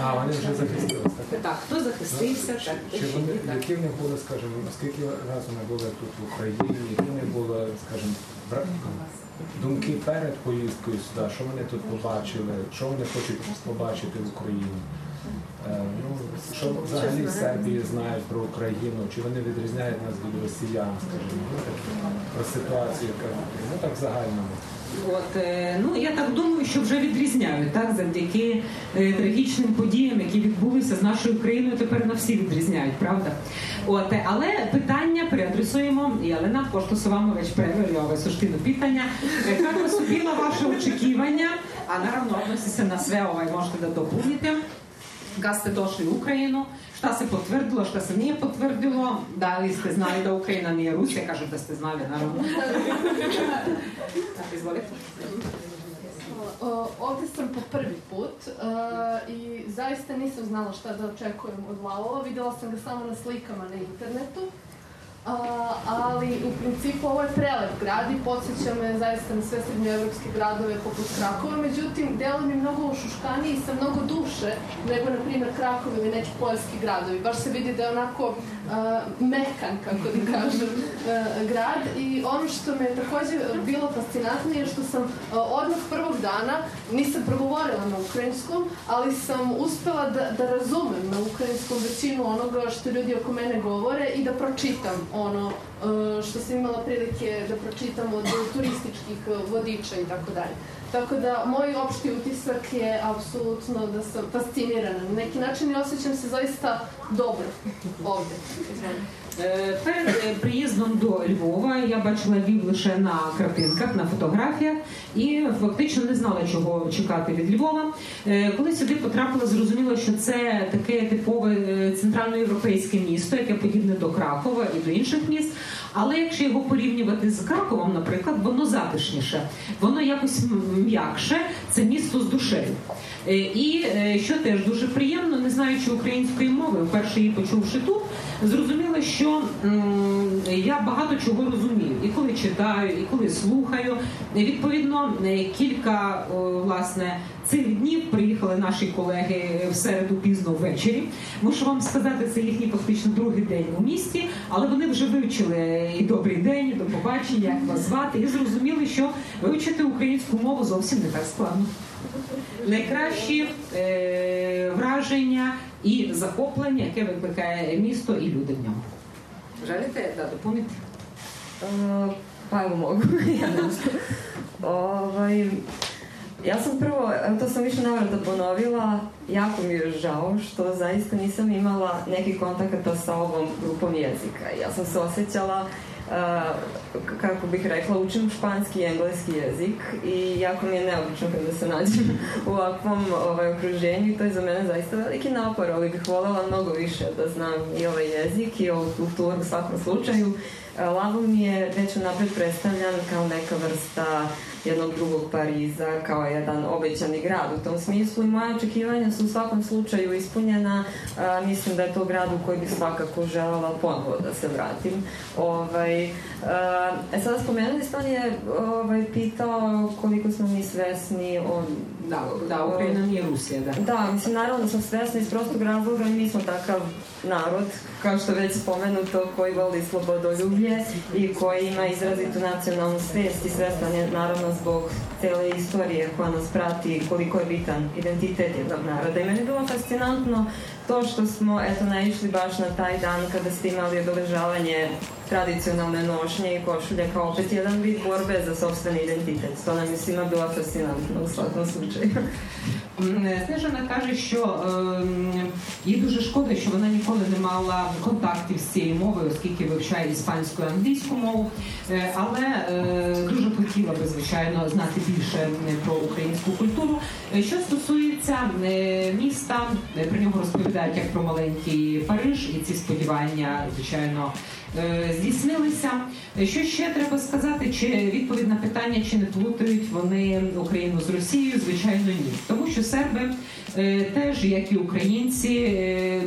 Speaker 16: А, вони вже захистилися. Так?
Speaker 15: Так, хто захистився, так.
Speaker 16: Чи вони, які в них були, скажімо, скільки разів вони були тут в Україні, які в них були, скажімо, вра- думки перед поїздкою сюди, що вони тут побачили, що вони хочуть побачити в Україні? Е, ну, що взагалі в Сербії знають про Україну, чи вони відрізняють нас від росіян, скажімо, ну, про ситуацію, яка ну так в загальному.
Speaker 3: От е, ну я так думаю, що вже відрізняють так завдяки е, трагічним подіям, які відбулися з нашою країною. Тепер на всі відрізняють, правда? От але питання переадресуємо. Єлена Поштосовамович перевірювала суштину питання. Е, bila vaše očekivanja, a naravno odnosi se na sve, ovaj, možete da dopunite, kad ste došli u Ukrajinu, šta se potvrdilo, šta se nije potvrdilo, da li ste znali da Ukrajina nije Rusija, kažem da ste znali, naravno. Tako, izvolite.
Speaker 8: Ovde sam po prvi put e, i zaista nisam znala šta da očekujem od Lalova. Videla sam ga samo na slikama na internetu. A, ali u principu ovo je prelep grad i podsjeća me zaista na sve srednjoevropske gradove poput Krakova, međutim delo mi mnogo ušuškaniji i sa mnogo duše nego na primjer Krakov ili neki poljski gradovi. Baš se vidi da je onako mekan, kako da kažem, grad i ono što me je takođe bilo fascinantno je što sam odmah prvog dana nisam progovorila na ukrajinskom, ali sam uspela da, da razumem na ukrajinskom većinu onoga što ljudi oko mene govore i da pročitam ono što sam imala prilike da pročitam od turističkih vodiča i tako dalje. Tako da, moj opšti utisak je apsolutno da sam fascinirana na neki način i osjećam se zaista dobro ovde.
Speaker 3: Е, перед е, приїздом до Львова я бачила Львів лише на картинках, на фотографіях і фактично не знала, чого чекати від Львова. Е, коли сюди потрапила, зрозуміла, що це таке типове центральноєвропейське місто, яке подібне до Кракова і до інших міст. Але якщо його порівнювати з Краковом, наприклад, воно затишніше, воно якось м'якше, це місто з душею. І що теж дуже приємно, не знаючи української мови, вперше її почувши тут, зрозуміла, що я багато чого розумію, і коли читаю, і коли слухаю. Відповідно, е, кілька власне цих днів приїхали наші колеги в середу пізно ввечері. Мушу вам сказати, це їхній фактично другий день у місті, але вони вже вивчили і добрий день, і до побачення, як вас звати, і зрозуміли, що вивчити українську мову зовсім не так складно. Найкращі е, враження і захоплення, яке викликає місто і люди в ньому. Želite da dopunite?
Speaker 2: Uh, pa evo mogu. ovaj, ja sam prvo, to sam više navrata ponovila, jako mi je žao što zaista nisam imala neki kontakata sa ovom grupom jezika. Ja sam se osjećala kako bih rekla, učim španski i engleski jezik i jako mi je neobično kada se nađem u ovakvom ovaj, okruženju i to je za mene zaista veliki napor, ali bih voljela mnogo više da znam i ovaj jezik i ovu kulturu u svakom slučaju. Lavo mi je već unapred predstavljan kao neka vrsta jednog drugog Pariza kao jedan obećani grad u tom smislu i moja očekivanja su u svakom slučaju ispunjena. A, mislim da je to grad u koji bih svakako želela ponovo da se vratim. Ovaj, a, e sada spomenuli ste, on je ovaj, pitao koliko smo mi svesni o
Speaker 3: da, da, Ukrajina nije Rusija, da.
Speaker 2: Da, mislim, naravno da smo svesni iz prostog razloga i mi smo takav narod, kao što već spomenuto, koji voli slobodoljublje i koji ima izrazitu nacionalnu svest i svestan je naravno zbog cele istorije koja nas prati koliko je bitan identitet jednog naroda. I meni je bilo fascinantno to što smo eto naišli baš na taj dan kada ste imali obeležavanje tradicionalne nošnje i košulje kao opet jedan vid borbe za sobstveni identitet. To nam je svima bilo fascinantno u svakom slučaju.
Speaker 3: Снежана каже, що е, їй дуже шкода, що вона ніколи не мала контактів з цією мовою, оскільки вивчає іспанську і англійську мову. Е, але е, дуже хотіла би, звичайно, знати більше про українську культуру. Що стосується е, міста, про нього розповідають як про маленький Париж, і ці сподівання, звичайно. Здійснилися. Що ще треба сказати? Чи відповідь на питання, чи не плутають вони Україну з Росією? Звичайно, ні, тому що серби теж, як і українці,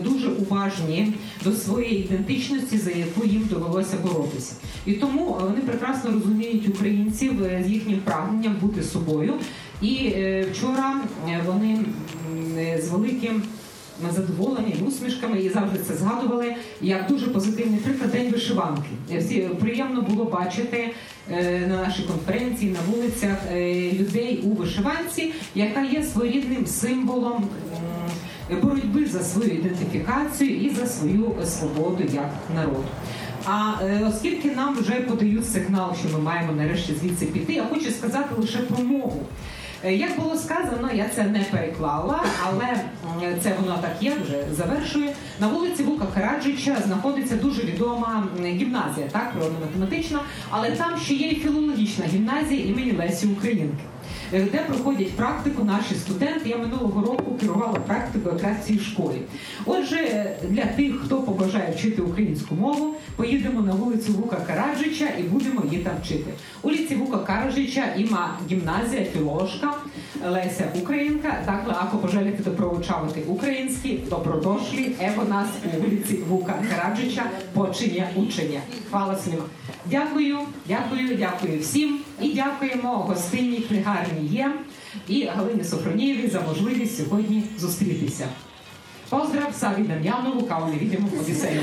Speaker 3: дуже уважні до своєї ідентичності, за яку їм довелося боротися, і тому вони прекрасно розуміють українців з їхнім прагненням бути собою. І вчора вони з великим задоволені усмішками і завжди це згадували як дуже позитивний приклад день вишиванки. Всі приємно було бачити на нашій конференції на вулицях людей у вишиванці, яка є своєрідним символом боротьби за свою ідентифікацію і за свою свободу як народу. А оскільки нам вже подають сигнал, що ми маємо нарешті звідси піти, я хочу сказати лише про мову. Як було сказано, я це не переклала, але це воно так є, вже завершую. На вулиці Вука Караджича знаходиться дуже відома гімназія, так, природно-математична, але там ще є і філологічна гімназія імені Лесі Українки. Де проходять практику наші студенти. Я минулого року керувала практику якраз цій школі. Отже, для тих, хто побажає вчити українську мову, поїдемо на вулицю Вука Караджича і будемо її там вчити. Vuka Karadžića ima gimnazija filološka Lesja Ukrajinka. Dakle, ako poželite da proučavate ukrajinski, dobrodošli. Evo nas u ulici Vuka Karadžića. Počinje učenje. Hvala svima. Дякую, дякую, дякую всім і дякуємо гостині книгарні є і Галині Софронієві за можливість сьогодні зустрітися. Поздрав Саві Дам'янову, кау не відомо Одіссею.